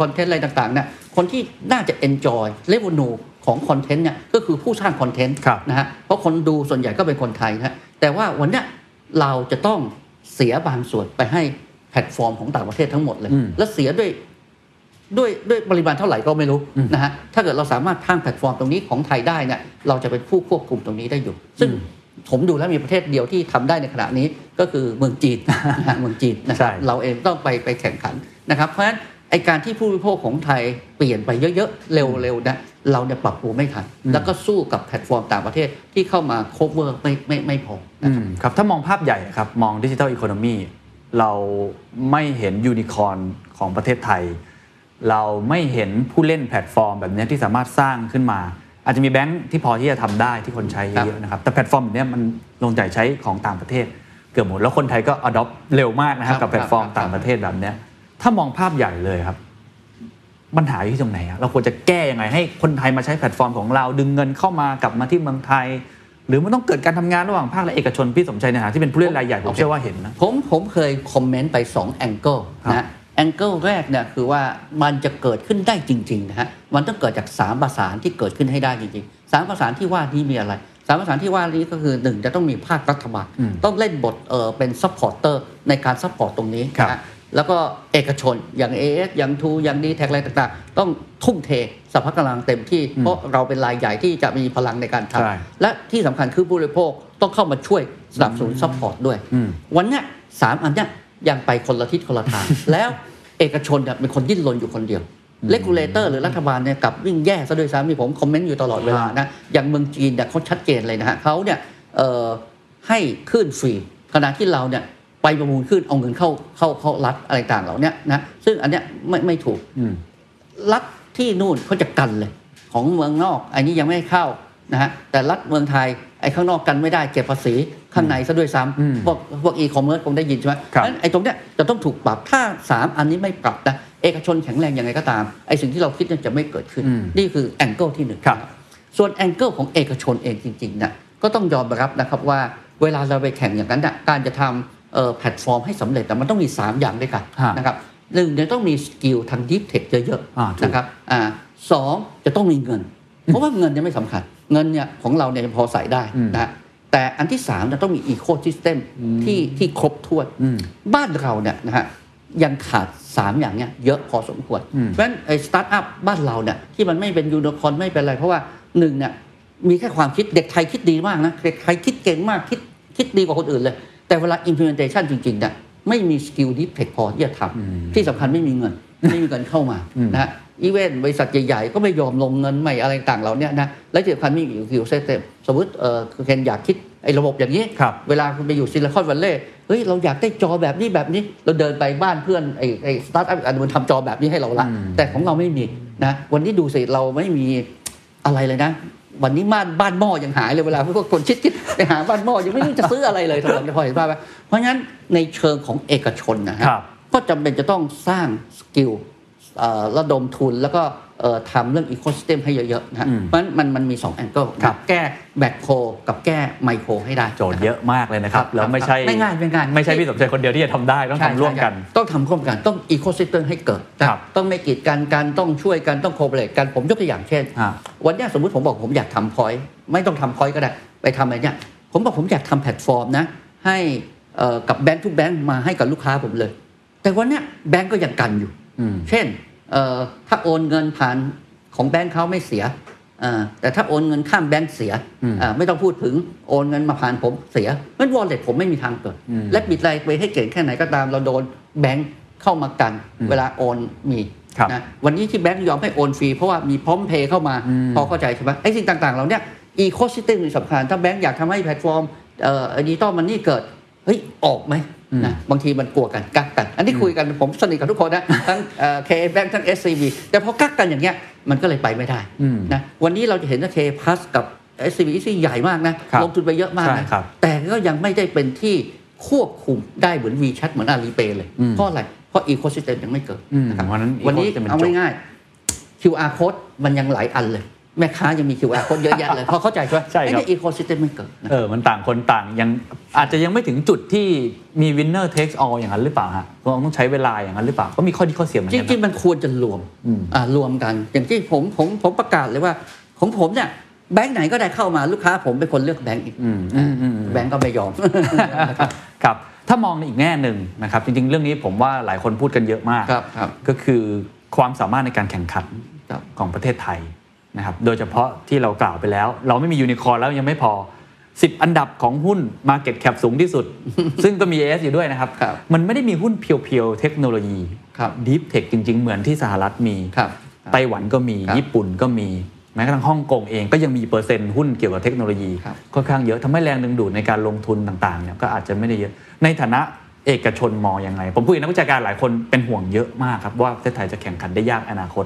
คอนเทนต์อะไรต่างๆเนี่ยคนที่น่าจะ enjoy revenue ของคอนเทนต์เนี่ยก็คือผู้สร้างคอนเทนต์ครับนะฮะเพราะคนดูส่วนใหญ่ก็เป็นคนไทยนะฮะแต่ว่าวันเนี้ยเราจะต้องเสียบางส่วนไปให้แพลตฟอร์มของต่างประเทศทั้งหมดเลยอืมและเสียด้วยด้วยด้วยปริมาณเท่าไหร่ก็ไม่รู้นะฮะถ้าเกิดเราสามารถสร้างแพลตฟอร์มตรงนี้ของไทยได้เนี่ยเราจะเป็นผู้ควบคุมตรงนี้ได้อยู่ ซึ่ง ผมดูแล้วมีประเทศเดียวที่ทำได้ในขณะนี้ก็คือเมืองจีนนะฮะเมืองจีนนะครับใช่เราเองต้องไปไปแข่งขันนะครับเพราะฉะนั้นไอ้การที่ผู้บริโภคของไทยเปลี่ยนไปเยอะๆ เร็วๆนะเราเนี่ยปรับตัวไม่ทัน แล้วก็สู้กับแพลตฟอร์มต่างประเทศที่เข้ามา cover ไม่ไม่ไม่พออืมครับ ถ้ามองภาพใหญ่ครับ มอง digital economy เราไม่เห็นยูนิคอร์นของประเทศไทย เราไม่เห็นผู้เล่นแพลตฟอร์มแบบเนี้ยที่สามารถสร้างขึ้นมา อาจจะมีแบงค์ที่พอที่จะทำได้ที่คนใช้เยอะๆนะครับแต่แพลตฟอร์มแบบเนี้ยมันลงใจใช้ของต่างประเทศ เกือบหมดแล้วคนไทยก็ adopt เร็วมากนะครับครับกับแพลตฟอร์มครับต่างประเทศแบบเนี้ยถ้ามองภาพใหญ่เลยครับปัญหาอยู่ที่ตรงไหนอะเราควรจะแก้ยังไงให้คนไทยมาใช้แพลตฟอร์มของเราดึงเงินเข้ามากลับมาที่เมืองไทย หรือมันต้องเกิดการทำงานระหว่างภาคและเอกชนพี่สมชัยในฐานะที่เป็นผู้เล่นรายใหญ่ผมเชื่อว่าเห็นนะผมผมเคยคอมเมนต์ไป2 angle ครับนะ angle แรกเนี่ยคือว่ามันจะเกิดขึ้นได้จริงๆนะฮะมันต้องเกิดจากสามประสานที่เกิดขึ้นให้ได้จริงๆสามประสานที่ว่านี้มีอะไรสามประสานที่ว่านี้ก็คือหนึ่งจะต้องมีภาครัฐบาลอืมต้องเล่นบทเออเป็น supporter ในการ support ตรงนี้ครับนะฮะแล้วก็เอกชนอย่าง AIS อย่างทรูอย่างดีแท็กอะไรต่างๆ ต้องทุ่มเทสรรพกำลังเต็มที่ เพราะเราเป็นรายใหญ่ที่จะมีพลังในการทำใช่และที่สำคัญคือผู้บริโภคต้องเข้ามาช่วยสนับสนุน support ด้วยอืมวันเนี้ยสามอันเนี้ย ยังไปคนละทิศคนละทาง แล้วเอกชนเนี่ยเป็นคนดิ้นรนอยู่คนเดียว regulator หรือรัฐบาลเนี่ยกลับยิ่งแย่ซะด้วยซ้ำมีผมคอมเมนต์อยู่ตลอดเวลานะอย่างเมืองจีนเนี่ยเขาชัดเจนเลยนะฮะเขาเนี่ยเอ่อให้คลื่นฟรีขณะที่เราเนี่ยไปประมูลคลื่นเอาเงินเข้าเข้าเข้ารัฐอะไรต่างเหล่าเนี้ยนะซึ่งอันเนี้ยไม่ไม่ถูกอืมรัฐที่นู่นเขาจะกันเลย ของเมืองนอก อันนี้ยังไม่ให้เข้า นะฮะแต่รัฐเมืองไทยไอ้ข้างนอกกันไม่ได้เก็บภาษีข้างในซะด้วยซ้ำอืมพวกพวกอีคอมเมิร์ซคงได้ยินใช่ไหมครับนั้นไอ้ตรงเนี้ยจะต้องถูกปรับถ้าสามอันนี้ไม่ปรับนะเอกชนแข็งแรงยังไงก็ตามไอ้สิ่งที่เราคิดเนี่ยจะไม่เกิดขึ้นอืมนี่คือ angle ที่หนึ่งครับส่วน angle ของเอกชนเองจริงๆนะก็ต้องยอมรับนะครับว่าเวลาเราไปแข่งอย่างนั้นน่ะการจะทำเอ่อแพลตฟอร์มให้สำเร็จแต่มันต้องมี 3 อย่างด้วยกันฮะนะครับหนึ่งเนี่ยต้องมี skill ทาง deep tech เยอะอ่าถูกๆนะครับอ่าสองจะต้องมีเงิน เพราะว่าเงินเนี่ยไม่สำคัญ เงินเนี่ยของเราเนี่ยพอใส่ได้อืมนะฮะแต่อันที่สามจะต้องมีอีโค y ิสเต็มที่ที่ครบถ้วนอืมบ้านเราเนี่ยนะฮะยังขาด 3 อย่างเนี่ยเยอะพอสมควรอืมเพราะฉะนั้นไอ้สตาร์ทอัพบ้านเราเนี่ยที่มันไม่เป็นยูนิคอร์นไม่เป็นไร เพราะว่าหนึ่งเนี่ยมีแค่ความคิดเด็กไทยคิดดีมากนะเด็กไทยคิดเก่งมากคิดคิดดีกว่าคนอื่นเลย แต่เวลา implementation จริงๆเนี่ยไม่มี skill deep tech พอที่จะทำที่สำคัญไม่มีเงิน ไม่มีเงินเข้ามาอืมนะฮะ อีเวนต์บริษัทใหญ่ๆ ก็ไม่ยอมลงเงินใหม่อะไรต่างๆเหล่าเนี้ยนะและที่สำคัญมี ecosystem สมมติเออคือเคนอยากคิดไอ้ระบบอย่างนี้ครับเวลาคุณไปอยู่ซิลิคอนวัลเลย์เฮ้ยเราอยากได้จอแบบนี้แบบนี้ เราเดินไปบ้านเพื่อนไอ้ไอ้สตาร์ทอัพอันนึงมันทำจอแบบนี้ให้เราละอืมแต่ของเราไม่มีนะวันนี้ดูสิเราไม่มีอะไรเลยนะวันนี้บ้านบ้านหม้อยังหายเลยเวลาพวกคนชิดคิดไปหาบ้านหม้อยังไม่รู้จะซื้ออะไรเลยทำไมพอเห็นภาพไหมเพราะฉะนั้นในเชิงของเอกชนนะฮะครับก็จำเป็นจะต้องสร้าง skill เอ่อ ระดมทุนแล้วก็เอ่อทำเรื่องอีโค y ิสเต็มให้เยอะๆนะฮะอืมเพราะฉะนั้นมันมันมี2 angle ครับแก้แบคโคกับแก้ไมโครให้ได้โจทย์เยอะมากเลยนะครับครับแล้วไม่ใช่ไม่ง่ายไม่ง่ายไม่ใช่พี่สมชัยคนเดียวที่จะทำได้ต้องใช่ทำร่วมกันใช่ต้องทำร่วมกันต้องอีโค y ิสเต็มให้เกิดนะครับต้องไม่กีดกันกันต้องช่วยกันต้องโคเ r เ t กันผมยกตัวอย่างเช่นฮะวันเนี้ยสมมติผมบอกผมอยากทำ point ไม่ต้องทำ point ก็ได้ไปทำอะไรเนี่ยผมบอกผมอยากทำแพลตฟอร์มนะให้เอ่อกับแบงค์ทุกแบงค์มาให้กับลูกค้าผมเลย แต่วันเนี้ยแบงค์ก็ยังกันอยู่อืมเช่นเอ่อ ถ้าโอนเงินผ่านของแบงค์เขาไม่เสียอ่าแต่ถ้าโอนเงินข้ามแบงค์เสียอืมอ่าไม่ต้องพูดถึงโอนเงินมาผ่านผมเสียมัน wallet ผมไม่มีทางเกิดอืม Rabbit LINE Pay ให้เก่งแค่ไหนก็ตามเราโดนแบงค์เข้ามากันอืมเวลาโอนมีครับนะวันนี้ที่แบงค์ยอมให้โอนฟรีเพราะว่ามีพร้อมเพย์เข้ามาอืมพอเข้าใจใช่ไหมไอ้สิ่งต่างๆเราเนี่ย ecosystem สำคัญถ้าแบงค์อยากทำให้แพลตฟอร์มเอ่อ digital money เกิดเฮ้ยออกไหม นะบางทีมันกลัวกันกักกัน อันนี้คุยกันผมสนิทกับทุกคนนะทั้ง KBank ทั้ง SCB แต่พอกักกันอย่างเงี้ยมันก็เลยไปไม่ได้อืมนะวันนี้เราจะเห็นว่า K PLUS กับ SCB ที่ใหญ่มากนะครับลงทุนไปเยอะมากใช่นะครับแต่ก็ยังไม่ได้เป็นที่ควบคุมได้เหมือน WeChat เหมือน Alipay เลยอืมเพราะอะไร เพราะ ecosystem ยังไม่เกิดอืมนะครับวันนั้นวันนี้ ecosystem มันเอาจบง่ายๆ QR code มันยังหลายอันเลย แม่ค้ายังมี QR code เยอะแยะเลยเพราะเข้าใจใช่ไหมใช่ครับไอ้ ecosystem ไม่เกิดนะเออมันต่างคนต่างยังอาจจะยังไม่ถึงจุดที่มี winner takes all อย่างนั้นหรือเปล่าฮะก็ต้องใช้เวลาอย่างนั้นหรือเปล่าก็มีข้อดีข้อเสียเหมือนกันจริงนะๆมันควรจะรวมอืมอ่ารวมกัน อย่างที่ผมผมผมประกาศเลยว่า ของผมเนี่ยแบงค์ไหนก็ได้เข้ามาลูกค้าผมเป็นคนเลือกแบงค์อีกอืมอืมอืมอืมแบงค์ก็ไม่ยอมนะครับครับถ้ามองในอีกแง่หนึ่งนะครับจริงๆ เรื่องนี้ผมว่าหลายคนพูดกันเยอะมากครับครับก็คือความสามารถในการแข่งขันครับของประเทศไทย นะครับโดยเฉพาะที่เรากล่าวไปแล้ว เราไม่มียูนิคอร์แล้วยังไม่พอ 10 อันดับของหุ้น Market Cap สูงที่สุด ซึ่งก็มี AS อยู่ด้วยนะครับครับมันไม่ได้มีหุ้นเพียวๆ เทคโนโลยีครับ Deep Tech จริง ๆ เหมือนที่สหรัฐมีครับไต้หวันก็มีครับญี่ปุ่นก็มีแม้กระทั่งฮ่องกงเองก็ยังมีเปอร์เซ็นต์หุ้นเกี่ยวกับเทคโนโลยีครับค่อนข้างเยอะทำให้แรงดึงดูดในการลงทุนต่างๆเนี่ยก็อาจจะไม่ได้เยอะในฐานะเอกชนมองยังไง ผมพูดกับนักวิชาการหลายคนเป็นห่วงเยอะมากครับว่าประเทศไทยจะแข่งขันได้ยากอนาคต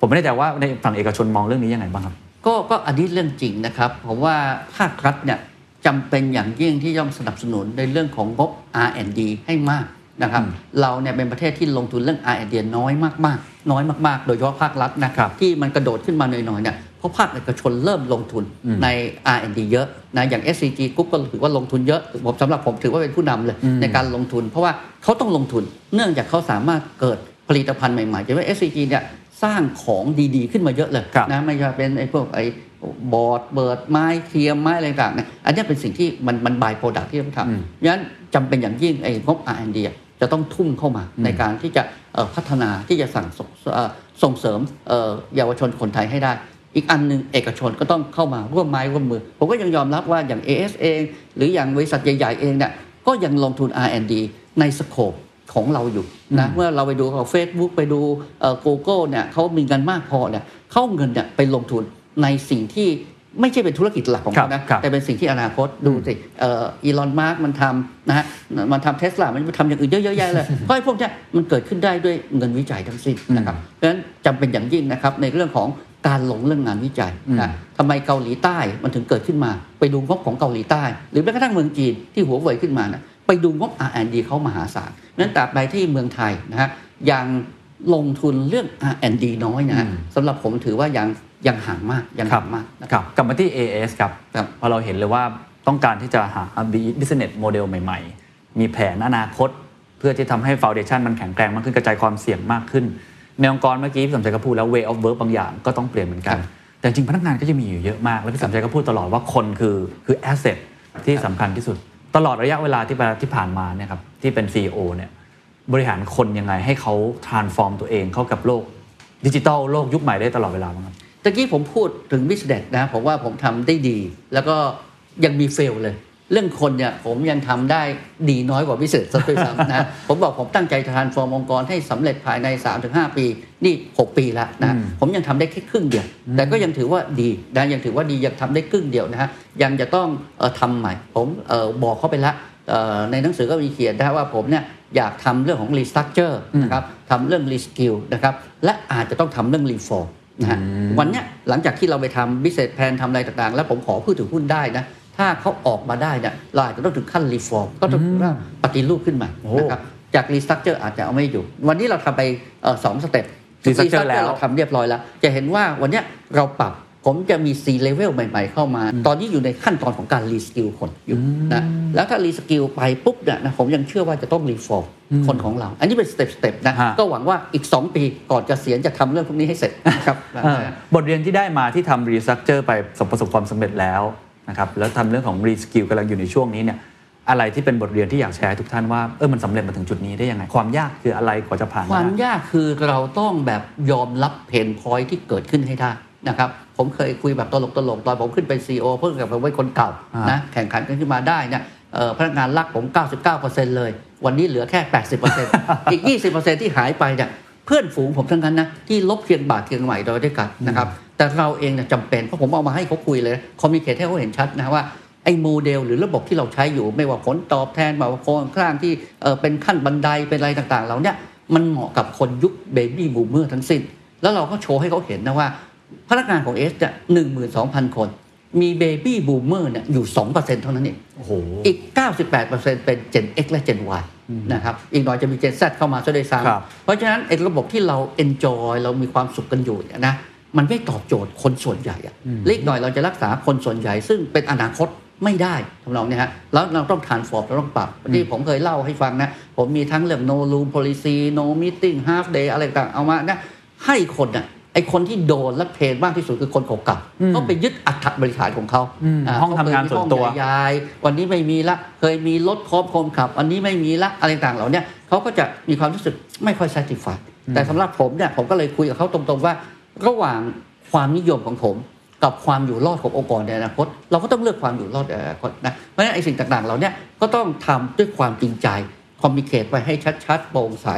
ผมไม่แน่ใจว่าในฝั่งเอกชนมองเรื่องนี้ยังไงบ้างครับก็ก็อันนี้เรื่องจริงนะครับผมว่าภาครัฐเนี่ยจำเป็นอย่างยิ่งที่ต้องสนับสนุนในเรื่องของงบ R&D ให้มากนะครับอืมเราเนี่ยเป็นประเทศที่ลงทุนเรื่อง R&D น้อยมากๆ น้อยมากๆ โดยเฉพาะภาครัฐนะครับที่มันกระโดดขึ้นมาหน่อยๆเนี่ยเพราะภาคเอกชนเริ่มลงทุนอืมใน R&D เยอะนะอย่าง SCG Group ก็ถือว่าลงทุนเยอะผมสำหรับผมถือว่าเป็นผู้นำเลยอืมในการลงทุน เพราะว่าเขาต้องลงทุน เนื่องจากเขาสามารถเกิดผลิตภัณฑ์ใหม่ๆอย่างว่า SCG เนี่ย สร้างของดีๆ ขึ้นมาเยอะเลยครับนะไม่ว่าเป็นไอ้พวกไอ้บอร์ดเบิร์ดไม้เทียมไม้อะไรต่างๆเนี่ยอันเนี้ยเป็นสิ่งที่มันมันบายโปรดักที่ต้องทอืมำงั้นจำเป็นอย่างยิ่งไอ้งบ R&D อะจะต้องทุ่มเข้ามาอืมในการที่จะเอ่อพัฒนาที่จะสั่งสเอ่อส่งเสริมเอ่อเยาวชนคนไทยให้ได้ อีกอันหนึ่งเอกชนก็ต้องเข้ามาร่วมไม้ร่วมมือ ผมก็ยังยอมรับว่าอย่าง AS เอง หรืออย่างบริษัทใหญ่ ๆ เองเนี่ยก็ยังลงทุน R&D ในสโคป ของเราอยู่นะเมื่อเราไปดูของ Facebook ไปดูเอ่อ Google เนี่ยเขามีเงินมากพอเนี่ยเข้าเงินเนี่ยไปลงทุนในสิ่งที่ไม่ใช่เป็นธุรกิจหลักของเขานะครับแต่เป็นสิ่งที่อนาคตดูสิเอ่ออีลอนมาร์กมันทำนะฮะมันทำเทสลามันทำอย่างอื่นเยอะๆแยะเลยเพราะไอ้พวกเนี้ยมันเกิดขึ้นได้ด้วยเงินวิจัยทั้งสิ้นนะครับเพราะฉะนั้นจำเป็นอย่างยิ่งนะครับในเรื่องของการลงเรื่องงานวิจัยนะทำไมเกาหลีใต้มันถึงเกิดขึ้นมา ไปดูงบของเกาหลีใต้ หรือแม้กระทั่งเมืองจีนที่หัวเว่ยขึ้นมานะ ไปดูงบ R&D เขามหาศาลนั้นตราบใดที่เมืองไทยนะฮะยังลงทุนเรื่อง R&D น้อยนะฮะสำหรับผมถือว่ายังยังห่างมากยังครัห่าบงมากนะคครับรับกลับมาที่ AS ครับครับพอเราเห็นเลยว่าต้องการที่จะหา business model ใหม่ ๆ มีแผนอนาคต เพื่อที่ทำให้ foundation มันแข็งแกร่งมากขึ้นกระจายความเสี่ยงมากขึ้น ในองค์กรเมื่อกี้พี่สมชัยก็พูดแล้ว way of work บางอย่างก็ต้องเปลี่ยนเหมือนกัน แต่จริงๆพนักงานก็จะมีอยู่เยอะมาก แล้วพี่สมชัยก็พูดตลอดว่าคนคือคือ asset ที่สำคัญที่สุด ตลอดระยะเวลาที่ที่ผ่านมาเนี่ยครับที่เป็น CEO เนี่ยบริหารคนยังไงให้เขา transform ตัวเองเข้ากับโลกดิจิทัลโลกยุคใหม่ได้ตลอดเวลาบ้างครับตะกี้ผมพูดถึงบิสเนสนะผมว่าผมทำได้ดี แล้วก็ยังมี fail เลย เรื่องคนเนี่ยผมยังทำได้ดีน้อยกว่า business ซะด้วยซ้ำนะผมบอกผมตั้งใจ transform องค์กรให้สำเร็จภายใน 3-5 ปี นี่ 6 ปีแล้วนะผมยังทำได้แค่ครึ่งเดียว แต่ก็ยังถือว่าดีนะยังถือว่าดียังทำได้ครึ่งเดียวนะฮะยังจะต้องเออทำใหม่ ผมเออบอกเขาไปละเอ่อในหนังสือก็มีเขียนนะว่าผมเนี่ยอยากทำเรื่องของ restructure นะครับทำเรื่อง reskill นะครับและอาจจะต้องทำเรื่อง reform นะฮะวันเนี้ยหลังจากที่เราไปทำ business plan ทำอะไรต่างๆ แล้วผมขอผู้ถือหุ้นได้นะ ถ้าเขาออกมาได้เนี่ยเราอาจจะต้องถึงขั้น reform ก็ต้องว่าปฏิรูปขึ้นมาโอ้โหนะครับจาก restructure อาจจะเอาไม่อยู่ วันนี้เราทำไปเอ่อสอง step restructure แล้วเราทำเรียบร้อยแล้ว จะเห็นว่าวันเนี้ยเราปรับผมจะมี C level ใหม่ ๆ เข้ามา ตอนนี้อยู่ในขั้นตอนของการ reskill คนอยู่นะแล้วถ้า reskill ไปปุ๊บเนี่ยนะผมยังเชื่อว่าจะต้อง reform คนของเรา อันนี้เป็น step step นะฮะก็หวังว่าอีก 2 ปีก่อนจะเกษียณจะทำเรื่องพวกนี้ให้เสร็จนะครับเออบทเรียนที่ได้มาที่ทำ restructure ไปประสบความสำเร็จแล้ว นะครับแล้วทำเรื่องของ reskill กำลังอยู่ในช่วงนี้เนี่ยอะไรที่เป็นบทเรียนที่อยากแชร์ให้ทุกท่านว่าเออมันสำเร็จมาถึงจุดนี้ได้ยังไง ความยากคืออะไรกว่าจะผ่านความได้ยากคือเราต้องแบบยอมรับ pain point ที่เกิดขึ้นให้ได้นะครับผมเคยคุยแบบตลกตลกๆตอนผมขึ้นเป็น CEO เพิ่งกับผมเป็นคนเก่าอ่านะแข่งขันกันขึ้นมาได้เนี่ยเอ่อพนักงานรักผม 99%เลย วันนี้เหลือแค่ 80%อีก 20%ที่หายไปเนี่ย เพื่อนฝูงผมทั้งนั้นนะที่รบเคียงบ่าเคียงไหล่โดยด้วยกันนะครับแต่เราเองเนี่ยจำเป็นเพราะผมเอามาให้เขาคุยเลย communicate ให้เขาเห็นชัดนะว่าไอ้โมเดลหรือระบบที่เราใช้อยู่ ไม่ว่าผลตอบแทนไม่ว่าโครงสร้างที่เอ่อเป็นขั้นบันไดเป็นอะไรต่างๆเราเนี่ยมันเหมาะกับคนยุค baby boomer ทั้งสิ้น แล้วเราก็โชว์ให้เขาเห็นนะว่า พนักงานของ AIS เนี่ยหนึ่งหมื่นสองพันคน มี baby boomer เนี่ยอยู่สองเปอร์เซ็นต์เท่านั้นเองโอ้โหอีก 98%เป็น Gen X และ Gen Y นะครับ อีกหน่อยจะมี Gen Z เข้ามาซะด้วยซ้ครับำเพราะฉะนั้นไอ้ระบบที่เรา enjoy เรามีความสุขกันอยู่เนี่ยนะมันไม่ตอบโจทย์คนส่วนใหญ่อะและอีกหน่อยเราจะรักษาคนส่วนใหญ่ ซึ่งเป็นอนาคตไม่ได้ทำนองเนี้ยฮะแล้วเราต้อง transform เราต้องปรับที่ผมเคยเล่าให้ฟังนะ ผมมีทั้งเรื่อง no room policy no meeting half day อะไรต่างๆเอามานะให้คนน่ะ ไอคนที่โดนและเพนมากที่สุดคือคนเก่าๆเขาไปยึดอัฐบริหารของเขาอืมาห้องทำงานส่วนตัวเขาเคยมีห้องใหญ่ยายวันนี้ไม่มีละเคยมีรถพร้อมคนขับ อันนี้ไม่มีละอะไรต่างเหล่าเนี้ยเขาก็จะมีความรู้สึกไม่ค่อย satisfied แต่สำหรับผมเนี่ยผมก็เลยคุยกับเขาตรงๆว่า ระหว่างความนิยมของผมกับความอยู่รอดขององค์กรในอนาคต เราก็ต้องเลือกความอยู่รอดในอนาคตนะเพราะฉะนั้นไอ้สิ่งต่างๆเหล่าเนี้ยก็ต้องทำด้วยความจริงใจคอมมิเคตไปให้ชัดๆโปร่งใส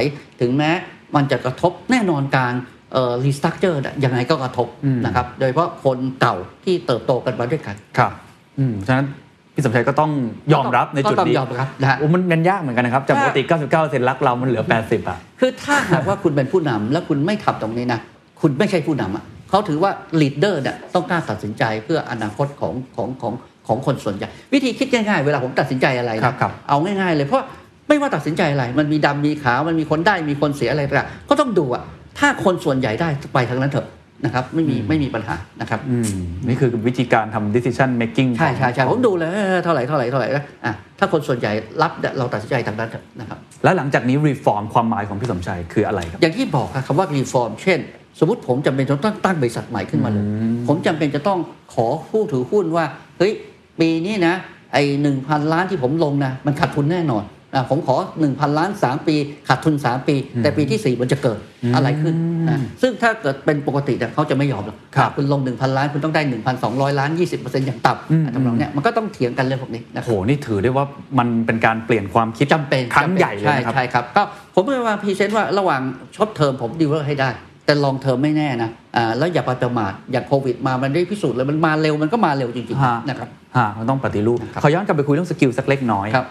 ถึงแม้มันจะกระทบแน่นอนการเอ่อ รีสตัคเจอร์ยังไงก็กระทบนะครับ โดยเฉพาะคนเก่าที่เติบโตกันมาด้วยกัน ครับ อืมฉะนั้นพี่สมชัยก็ต้องยอมรับในจุดก็ต้องนี้ยอมรับนะฮะโอ้มันมันยากเหมือนกันนะครับ จากปกติ 99%รักเรา มันเหลือ 80 อะ คือถ้าหากว่าคุณเป็นผู้นำแล้วคุณไม่ทำตรงนี้นะ คุณไม่ใช่ผู้นำอะเขาถือว่าลีดเดอร์เนี่ยต้องกล้าตัดสินใจเพื่ออนาคตของของของของคนส่วนใหญ่ วิธีคิดง่ายๆ เวลาผมตัดสินใจอะไรครันะบครับเอาง่ายๆ เลยเพราะไม่ว่าตัดสินใจอะไร มันมีดำมีขาวมันมีคนได้มีคนเสียอะไรต่างๆก็ต้องดูอะ ถ้าคนส่วนใหญ่ได้ไปทางนั้นเถอะนะครับไม่มีไม่มีปัญหานะครับอืมนี่คือวิธีการทำ decision making ใช่ใช่ใช่ของผมดูเลยเออเท่าไหร่เท่าไหร่เท่าไหร่นะอะถ้าคนส่วนใหญ่รับเนี่ยเราตัดสินใจทางนั้นเถอะนะครับแล้วหลังจากนี้ reform ความหมายของพี่สมชัยคืออะไรครับ อย่างที่บอกครับคำว่ารีฟอร์มเช่น สมมติผมจำเป็นจะต้องตั้งบริษัทใหม่ขึ้นมาเลย ผมจำเป็นจะต้องขอผู้ถือหุ้นว่าเฮ้ยปีนี้นะไอ้หนึ่งพันล้านที่ผมลงนะมันขาดทุนแน่นอนนะ ผมขอ 1,000 ล้าน 3 ปี ขาดทุน 3 ปี แต่ปีที่ 4 มันจะเกิดอะไรขึ้นนะซึ่งถ้าเกิดเป็นปกติเนี่ยเขาจะไม่ยอมหรอกครับคุณลง 1,000 ล้าน คุณต้องได้ 1,200 ล้าน 20%อย่างต่ำทำนองเนี้ยมันก็ต้องเถียงกันเรื่องพวกนี้นะคโอ้รับโอ้โหนี่ถือได้ว่ามันเป็นการเปลี่ยนความคิดจำเป็นครั้งจำเป็นใหญ่เลยนะครับใช่ใช่ครับก็ผมเลยว่า present ว่าระหว่าง short term ผม deliver ให้ได้แต่ long term ไม่แน่นะอ่าแล้วอย่าไปประมาทอย่างโควิดมา มันได้พิสูจน์เลย มันมาเร็ว มันก็มาเร็วจริงฮะๆนะครับฮะมันต้องปฏิรูปนะครับขอย้อนกลับไปคุยเรื่อง skill สักเล็กน้อยครับ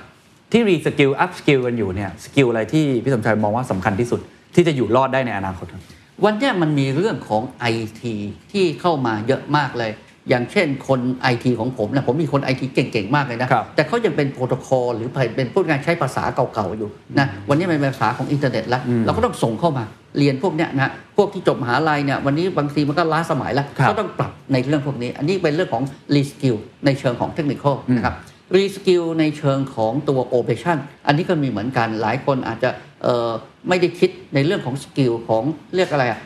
ที่ reskill upskill กันอยู่เนี่ย skill อะไรที่พี่สมชัยมองว่าสำคัญที่สุดที่จะอยู่รอดได้ในอนาคตครับวันเนี้ยมันมีเรื่องของไอทีที่เข้ามาเยอะมากเลย อย่างเช่นคนไอทีของผมนะผมมีคนไอทีเก่งๆ มากเลยนะครับแต่เขายังเป็นโปรโตคอลหรือเป็นพูดงานใช้ภาษาเก่าๆ อยู่นะวันนี้มันเป็นภาษาของอินเทอร์เน็ตแล้ว เราก็ต้องส่งเข้ามาเรียนพวกเนี้ยนะพวกที่จบมหาลัยเนี่ยวันนี้บางทีมันก็ล้าสมัยแล้วครับก็ต้องปรับในเรื่องพวกนี้ อันนี้เป็นเรื่องของreskill ในเชิงของเทคนิคนะครับ reskill ในเชิงของตัวโอเปชั่นอันนี้ก็มีเหมือนกันหลายคนอาจจะไม่ได้คิดในเรื่องของ skill ของเรียกอะไรอะ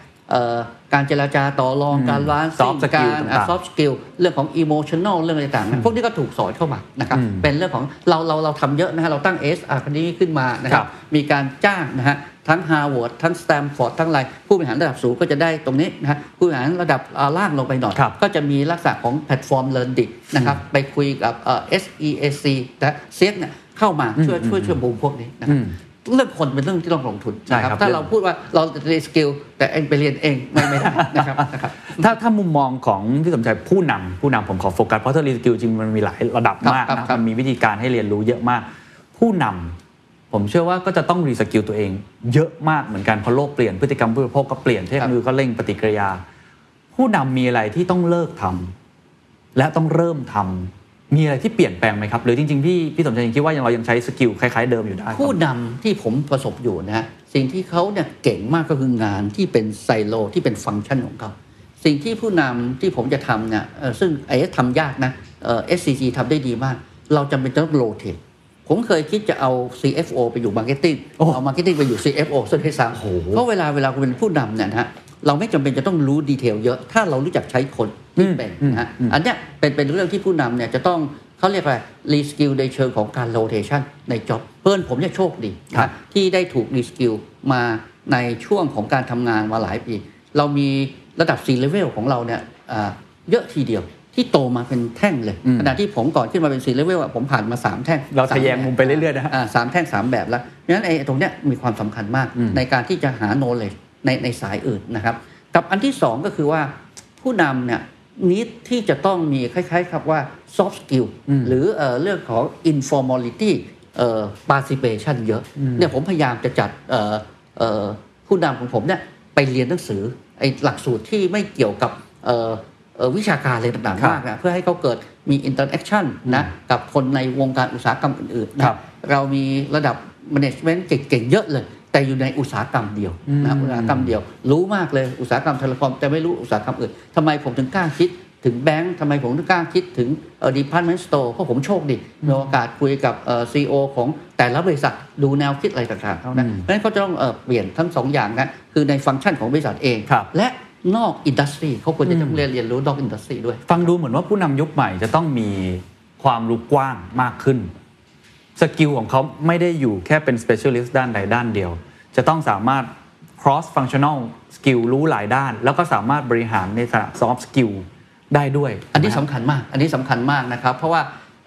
การเจรจาต่อรองอืมการร้าน soft skill การต่างๆ soft skill เรื่องของอิโมชัน a ลเรื่องอะไรต่างๆนะพวกนี้ก็ถูกสอนเข้ามานะครับอืมเป็นเรื่องของเราเราเราทำเยอะนะฮะเราตั้ง S อาคาเดมีขึ้นมานะครัครับมีการจ้างนะฮะทั้ง Harvard ทั้ง Stanford ทั้งอะไรผู้บริหารระดับสูงก็จะได้ตรงนี้นะฮะผู้บริหารระดับอ่าล่างลงไปหน่อยครับก็จะมีลักษณะของแพลตฟอร์ม Learning นะครับไปคุยกับเอ่อ SEAC และ SEAC เนี่ยเข้ามาช่วยช่วยช่วยบูมพวกนี้นะครับอืม เรื่องคนเป็นเรื่องที่ต้องลงทุนใช่นะครับถ้าเรื่องเราพูดว่าเรา reskill แต่เองไปเรียนเองไม่ไม่ได้นะครับนะครับถ้าถ้ามุมมองของพี่สมชัยผู้นำผู้นำผมขอโฟกัสเพราะถ้า reskill จริงมันมีหลายระดับมากครับนะครับมันมีวิธีการให้เรียนรู้เยอะมาก ผู้นำผมเชื่อว่าก็จะต้อง reskill ตัวเอง เยอะมากเหมือนกันเพราะโลกเปลี่ยนพฤติกรรมผู้บริโภคก็เปลี่ยนเทคโนโลยีก็เร่งปฏิกิริยา ผู้นำมีอะไรที่ต้องเลิกทำและต้องเริ่มทำ มีอะไรที่เปลี่ยนแปลงไหมครับ หรือจริงๆ พี่พี่สมชัยยังคิดว่ายังเรายังใช้ skill คล้ายๆเดิมอยู่ได้ครับผู้นำที่ผมประสบอยู่นะฮะสิ่งที่เขาเนี่ยเก่งมากก็คืองานที่เป็นไซโลที่เป็นฟังก์ชันของเขาสิ่งที่ผู้นำที่ผมจะทำเนี่ยเอ่อซึ่งไอ้ทำยากนะเอ่อ SCG ทำได้ดีมาก เราจำเป็นต้อง rotate ผมเคยคิดจะเอา CFO ไปอยู่ marketing โอ้เอา marketing ไปอยู่ CFO ส่วนที่สามโอ้โหเพราะเวลาเวลาคุณเป็นผู้นำเนี่ยนะฮะ เราไม่จำเป็นจะต้องรู้ detail เยอะ ถ้าเรารู้จักใช้คนที่เป็นนะฮะอันเนี้ยเป็นเป็นเรื่องที่ผู้นำเนี่ยจะต้องเขาเรียกว่า reskill ในเชิงของการ rotation ใน job เผอิญผมเนี่ยโชคดีครับนะที่ได้ถูก reskill มาในช่วงของการทำงานมาหลายปี เรามีระดับ C level ของเราเนี่ยอ่าเยอะทีเดียวที่โตมาเป็นแท่งเลยอืมขณะที่ผมก่อนขึ้นมาเป็น C level อะผมผ่านมา 3 แท่ง เราสทะแยงแบบมุมไปเรื่อยๆนะฮะอ่าสามแท่งสามแบบแล้วเพราะฉะนั้นไอ้ตรงเนี้ยมีความสำคัญมากอืมในการที่จะหา knowledge ในในสายอื่นนะครับ กับอันที่สองก็คือว่าผู้นำเนี่ยนิดที่จะต้องมีคล้ายๆครับว่า soft skill หรือเอ่อเรื่องของ informality เอ่อ participation เยอะเนี่ยผมพยายามจะจัดเอ่อเอ่อผู้นำของผมเนี่ยไปเรียนหนังสือไอ้หลักสูตรที่ไม่เกี่ยวกับเอ่อเอ่อวิชาการอะไรต่างครับๆมากนะเพื่อให้เขาเกิดมี interaction นะกับคนในวงการอุตสาหกรรมอื่นๆนะครับเรามีระดับ management เก่งๆเยอะเลย แต่อยู่ในอุตสาหกรรมเดียวนะอุตสาหกรรมเดียว รู้มากเลยอุตสาหกรรม telecom แต่ไม่รู้อุตสาหกรรมอื่นทำไมผมถึงกล้าคิดถึงแบงค์ทำไมผมถึงกล้าคิดถึงเอ่อ department store เพราะผมโชคดีมีโอกาสคุยกับเอ่อ CEO ของแต่ละบริษัทดูแนวคิดอะไรต่างๆเขานะเพราะฉะนั้นเขาจะต้องเอ่อเปลี่ยนทั้งสองอย่างนะคือในฟังก์ชันของบริษัทเองครับและนอก industry เขาควรจะต้องเรียนเรียนรู้นอก industry ด้วย ฟังดูเหมือนว่าผู้นำยุคใหม่จะต้องมีความรู้กว้างมากขึ้น skill ของเขาไม่ได้อยู่แค่เป็น specialist ด้านใดด้านเดียว จะต้องสามารถ cross functional skill รู้หลายด้าน แล้วก็สามารถบริหารในฐานะ soft skill ได้ด้วย อันนี้นะครับสำคัญมาก อันนี้สำคัญมากนะครับ เพราะว่า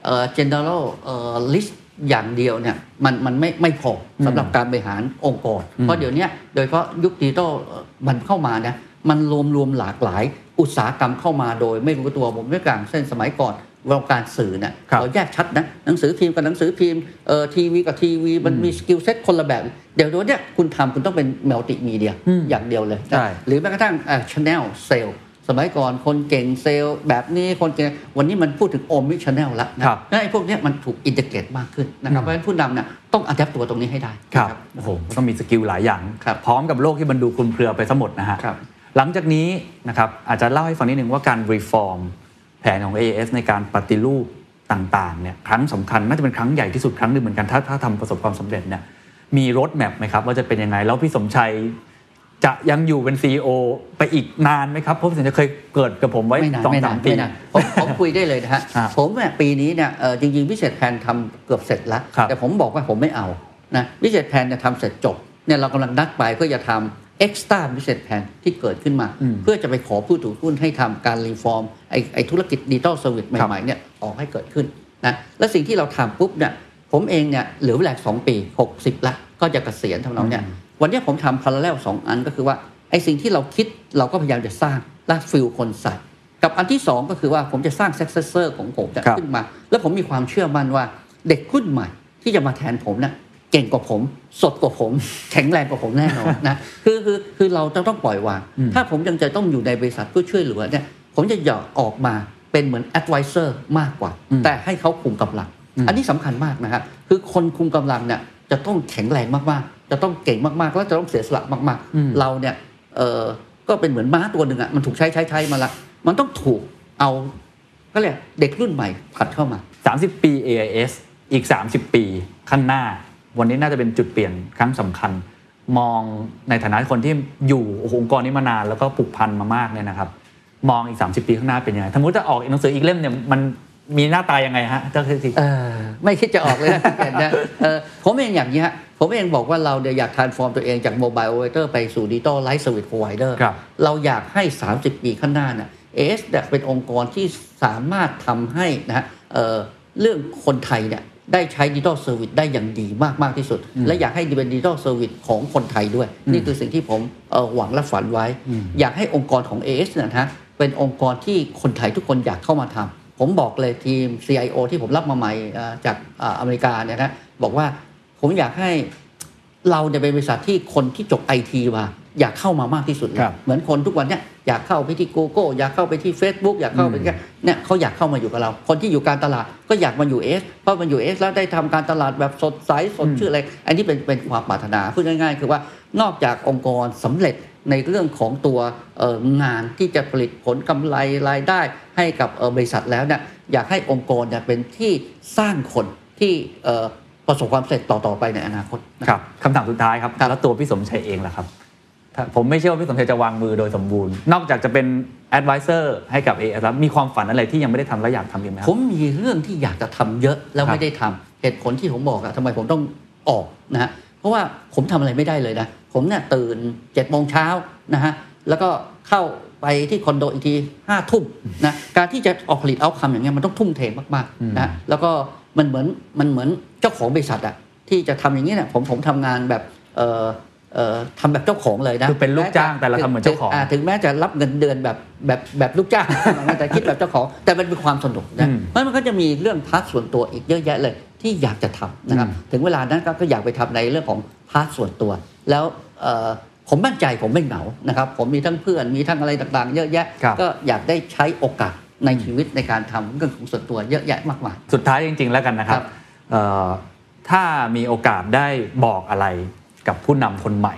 เอ่อ general เอ่อ ist อย่างเดียวเนี่ยมันมันไม่ไม่พอสำหรับการบริหารองค์กร เพราะเดี๋ยวเนี้ยโดยเฉพาะยุคดิจิตอลเอ่อมันเข้ามาเนี่ยมันรวมรวมหลากหลาย อุตสาหกรรมเข้ามาโดย ไม่รู้ตัวผมยกตัวอย่างเช่นสมัยก่อน วงการสื่อเนี่ยครับเราแยกชัดนะหนังสือพิมพ์กับหนังสือพิมพ์เอ่อทีวีกับทีวีมันมี skill set คนละแบบ เดี๋ยวเนี้ยคุณทำคุณต้องเป็นมัลติมีเดียอย่างเดียวเลยนะใช่หรือแม้กระทั่ง channel sale สมัยก่อนคนเก่งเซลล์แบบนี้คนเก่งวันนี้มันพูดถึง omni channel แล้วนะครับแล้วไอ้พวกเนี้ยมันถูก integrate มากขึ้นนะครับเพราะฉะนั้นผู้นำเนี่ยต้อง adapt ตัวตรงนี้ให้ได้ครับนะโอ้โหต้องมี skill หลายอย่างครับพร้อมกับโลกที่มันดูคลุมเครือไปทั้งหมดนะฮะครับหลังจากนี้นะครับอาจจะเล่าให้ฟังนิดนึงว่าการ reform แผนของ AAS ในการปฏิรูปต่างๆเนี่ยครั้งสำคัญน่าจะเป็นครั้งใหญ่ที่สุดครั้งหนึ่งเหมือนกันถ้าถ้าทำประสบความสำเร็จเนี่ยมีรถแมพไหมครับว่าจะเป็นยังไง แล้วพี่สมชัยจะยังอยู่เป็น CEO ไปอีกนานไหมครับเพราะผมจะเคยเกิดกับผมไว้ไม่นานสองไม่านสานมปีไม่นานผมผมคุยได้เลยนะฮะครับผมเนี่ยปีนี้เนี่ยเอ่อจริงๆวิเศษแพนทำเกือบเสร็จแล้วครับแต่ผมบอกว่าผมไม่เอานะวิเศษแพนเนี่ยทำเสร็จจบเนี่ยเรากำลังนัดไปเพื่อจะทำ extra วิเศษ plan ที่เกิดขึ้นมาอืมเพื่อจะไปขอผู้ถือหุ้นให้ทำการ reform ไอ้ไอ้ธุรกิจ digital service ครับใหม่ๆเนี่ยออกให้เกิดขึ้นนะและสิ่งที่เราทำปุ๊บเนี่ยผมเองเนี่ยเหลือเวลาสองปี 60 ละก็จะเกษียณทำนองเนี่ยวันนี้ผมทำ parallel สองอันก็คือว่าไอ้สิ่งที่เราคิดเราก็พยายามจะสร้างแล้ว fill คนใส่กับอันที่สองก็คือว่าผมจะสร้าง successor ของผมจะครับขึ้นมา แล้วผมมีความเชื่อมั่นว่าเด็กรุ่นใหม่ที่จะมาแทนผมเนะ่ย เก่งกว่าผม สดกว่าผม แข็งแรงกว่าผมแน่นอนนะคือคือคือเราจะต้องปล่อยวางถ้าผมยังจะต้องอยู่ในบริษัทเพื่อช่วยเหลือเนี่ยผมจะหยอออกมาเป็นเหมือน advisor มากกว่าอืมแต่ให้เขาคุมกำลัง อันนี้สำคัญมากนะครับคือคนคุมกำลังเนี่ยจะต้องแข็งแรงมากๆ จะต้องเก่งมากๆ แล้วจะต้องเสียสละมากอืมๆเราเนี่ยเออก็เป็นเหมือนม้าตัวหนึ่งอะมันถูกใช้ใช้ใช้มาละ มันต้องถูกเอาก็เรียกเด็กรุ่นใหม่ผลัดเข้ามา 30 ปี AIS อีก 30 ปีข้างหน้า วันนี้น่าจะเป็นจุดเปลี่ยนครั้งสำคัญ มองในฐานะคนที่อยู่โอ้โหองค์กรนี้มานานแล้วก็ผูกพันมามากเนี่ยนะครับ มองอีก 30 ปีข้างหน้าเป็นยังไงสมมติจะออกหนังสืออีกเล่มเนี่ยมันมีหน้าตายังไงฮะเจ้าคือสิเออไม่คิดจะออกเลยนะพี่แก่นนะเออผมเองอย่างนี้ฮะผมเองบอกว่าเราเนี่ยอยาก transform ตัวเองจาก mobile operator ไปสู่ digital life service provider ครับเราอยากให้ 30 ปีข้างหน้าเนี่ย AIS เนี่ยเป็นองค์กรที่สามารถทำให้นะฮะเอ่อเรื่องคนไทยเนี่ย ได้ใช้ digital service ได้อย่างดีมากมากที่สุด และอยากให้เป็น digital service ของคนไทยด้วย นี่คือสิ่งที่ผมเอ่อหวังและฝันไว้ อยากให้องค์กรของ AS เนยนะฮะเป็นองค์กรที่คนไทยทุกคนอยากเข้ามาทำผมบอกเลยทีม CIO ที่ผมรับมาใหม่เอ่อจากเอ่ออเมริกาเนี่ยนะบอกว่าผมอยากให้เราเนี่ยเป็นบริษัทที่คนที่จบไอทีมา อยากเข้ามามากที่สุดเลยครับเหมือนคนทุกวันเนี่ยอยากเข้าไปที่ Google อยากเข้าไปที่ Facebook อยากเข้าไปที่เนี่ยเขาอยากเข้ามาอยู่กับเรา คนที่อยู่การตลาดก็อยากมาอยู่เอสเพราะมันอยู่เอสแล้วได้ทำการตลาดแบบสดใสสดชื่ออะไร อันนี้เป็นเป็นความปรารถนาพูดง่าย ๆ คือว่านอกจากองค์กรสำเร็จในเรื่องของตัวเอ่องานที่จะผลิตผลกำไรรายได้ให้กับเอ่อบริษัทแล้วเนี่ยอยากให้องค์กรเนี่ยเป็นที่สร้างคนที่เอ่อประสบความสำเร็จต่อๆไปในอนาคตนะครับคำถามสุดท้ายครับครับแล้วตัวพี่สมชัยเองล่ะครับถ้า ผมไม่เชื่อว่าพี่สมชัยจะวางมือโดยสมบูรณ์ นอกจากจะเป็น advisor ให้กับ AS แล้วมีความฝันอะไรที่ยังไม่ได้ทำและอยากทำอีกไหมคผรับมมีเรื่องที่อยากจะทำเยอะแล้วครับไม่ได้ทำเหตุผลที่ผมบอกอะทำไมผมต้องออกนะฮะเพราะว่าผมทำอะไรไม่ได้เลยนะ ผมเนี่ยตื่น7จ็ดโมงเช้านะฮะแล้วก็เข้าไปที่คอนโดอีกทีห้าทุ่มนะการที่จะออกผลิต outcome อย่างเงี้ยมันต้องทุ่มเทมากๆนะแล้วก็มันเหมือนมันเหมือนเจ้าของบริษัทอะที่จะทำอย่างนี้เนี่ยผมผมทำงานแบบเอ่อเอ่อ ทำแบบเจ้าของเลยนะคือเป็นลูกจ้างแต่เราทำเหมือนเจ้าของถึงแม้จะรับเงินเดือนแบบแบบแบบลูกจ้างแต่คิดแบบเจ้าของ แต่มันเป็นความสนุกนะอืมเพราะมันก็จะมีเรื่อง part ส่วนตัวอีกเยอะแยะเลยที่อยากจะทำนะครับอืมถึงเวลานั้นก็ก็อยากไปทำในเรื่องของ part ส่วนตัว แล้วเอ่อผมมั่นใจผมไม่เหงานะครับ ผมมีทั้งเพื่อนมีทั้งอะไรต่างๆ เยอะแยะครับก็อยากได้ใช้โอกาสในชีวิตในการทำเรื่องของส่วนตัวเยอะแยะมากมายสุดท้ายจริง ๆ แล้วกันนะครับครับเอ่อถ้ามีโอกาสได้บอกอะไร กับผู้นำคนใหม่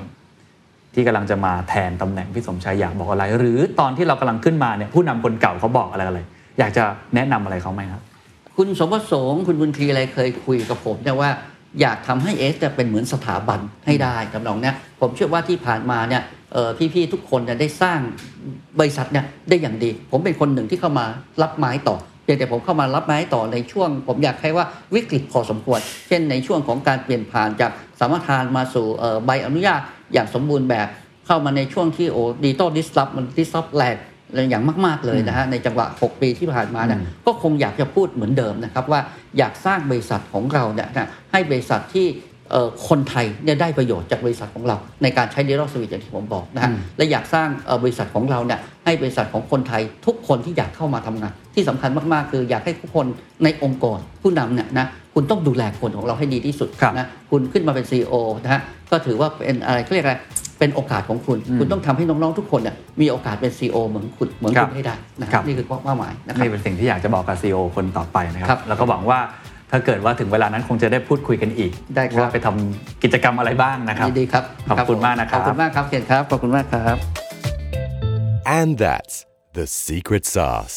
ที่กำลังจะมาแทนตำแหน่งพี่สมชายอยากบอกอะไร หรือตอนที่เรากำลังขึ้นมาเนี่ยผู้นำคนเก่าเขาบอกอะไรอะไร อยากจะแนะนำอะไรเขาไหมครับ คุณสมประสงค์คุณบุญทีอะไรเคยคุยกับผมเนี่ยว่าอยากทำให้ AIS จะเป็นเหมือนสถาบันให้ได้ทำนองเนี้ยผมเชื่อว่าที่ผ่านมาเนี่ยเอ่พี่ๆทุกคนเนี่ยได้สร้างบริษัทเนี่ยได้อย่างดี ผมเป็นคนหนึ่งที่เข้ามารับไม้ต่อ เพียงแต่ผมเข้ามารับไม้ต่อในช่วง ผมอยากให้ว่าวิกฤตพอสมควร เช่นในช่วงของการเปลี่ยนผ่านจากสัมปทานมาสู่เอ่อใบอนุญาตอย่างสมบูรณ์แบบเข้ามาในช่วงที่โอ้ digital disrupt มัน disrupt แรงอย่างมาก ๆ เลยนะฮะ ในจังหวะ 6 ปีที่ผ่านมาเนี่ยอืมก็คงอยากจะพูดเหมือนเดิมนะครับ ว่าอยากสร้างบริษัทของเราเนี่ยนะให้บริษัทที่เอ่อคนไทยเนี่ยได้ประโยชน์จากบริษัทของเรา ในการใช้ดิจิทัลสวิตอย่างที่ผมบอกนะฮะอืมและอยากสร้างเอ่อบริษัทของเราเนี่ยให้บริษัทของคนไทยทุกคนที่อยากเข้ามาทำงาน ที่สำคัญมากๆ คืออยากให้ทุกคนในองค์กรผู้นำเนี่ยนะคุณต้องดูแลคนของเราให้ดีที่สุดครับนะคุณขึ้นมาเป็น CEO นะฮะก็ถือว่าเป็นอะไรเขาเรียกอะไรเป็นโอกาสของคุณอืมคุณต้องทำให้น้อง ๆ ทุกคนเนี่ยมีโอกาสเป็น CEO เหมือนคุณเหมือนครัคุบณให้ได้นะคครัรับบนี่คือเป้าหมายนะครับนี่เป็นสิ่งที่อยากจะบอกกับ CEO คนต่อไปนะคครัรับบแล้วก็หวังว่าถ้าเกิดว่าถึงเวลานั้นคงจะได้พูดคุยกันอีกได้ครับว่าไปทำกิจกรรมอะไรบ้างนะครับยินดีครับขอบคุณมากนะครับขอบคุณมากครับเคนครับขอบคุณมากครับ And that's the secret sauce.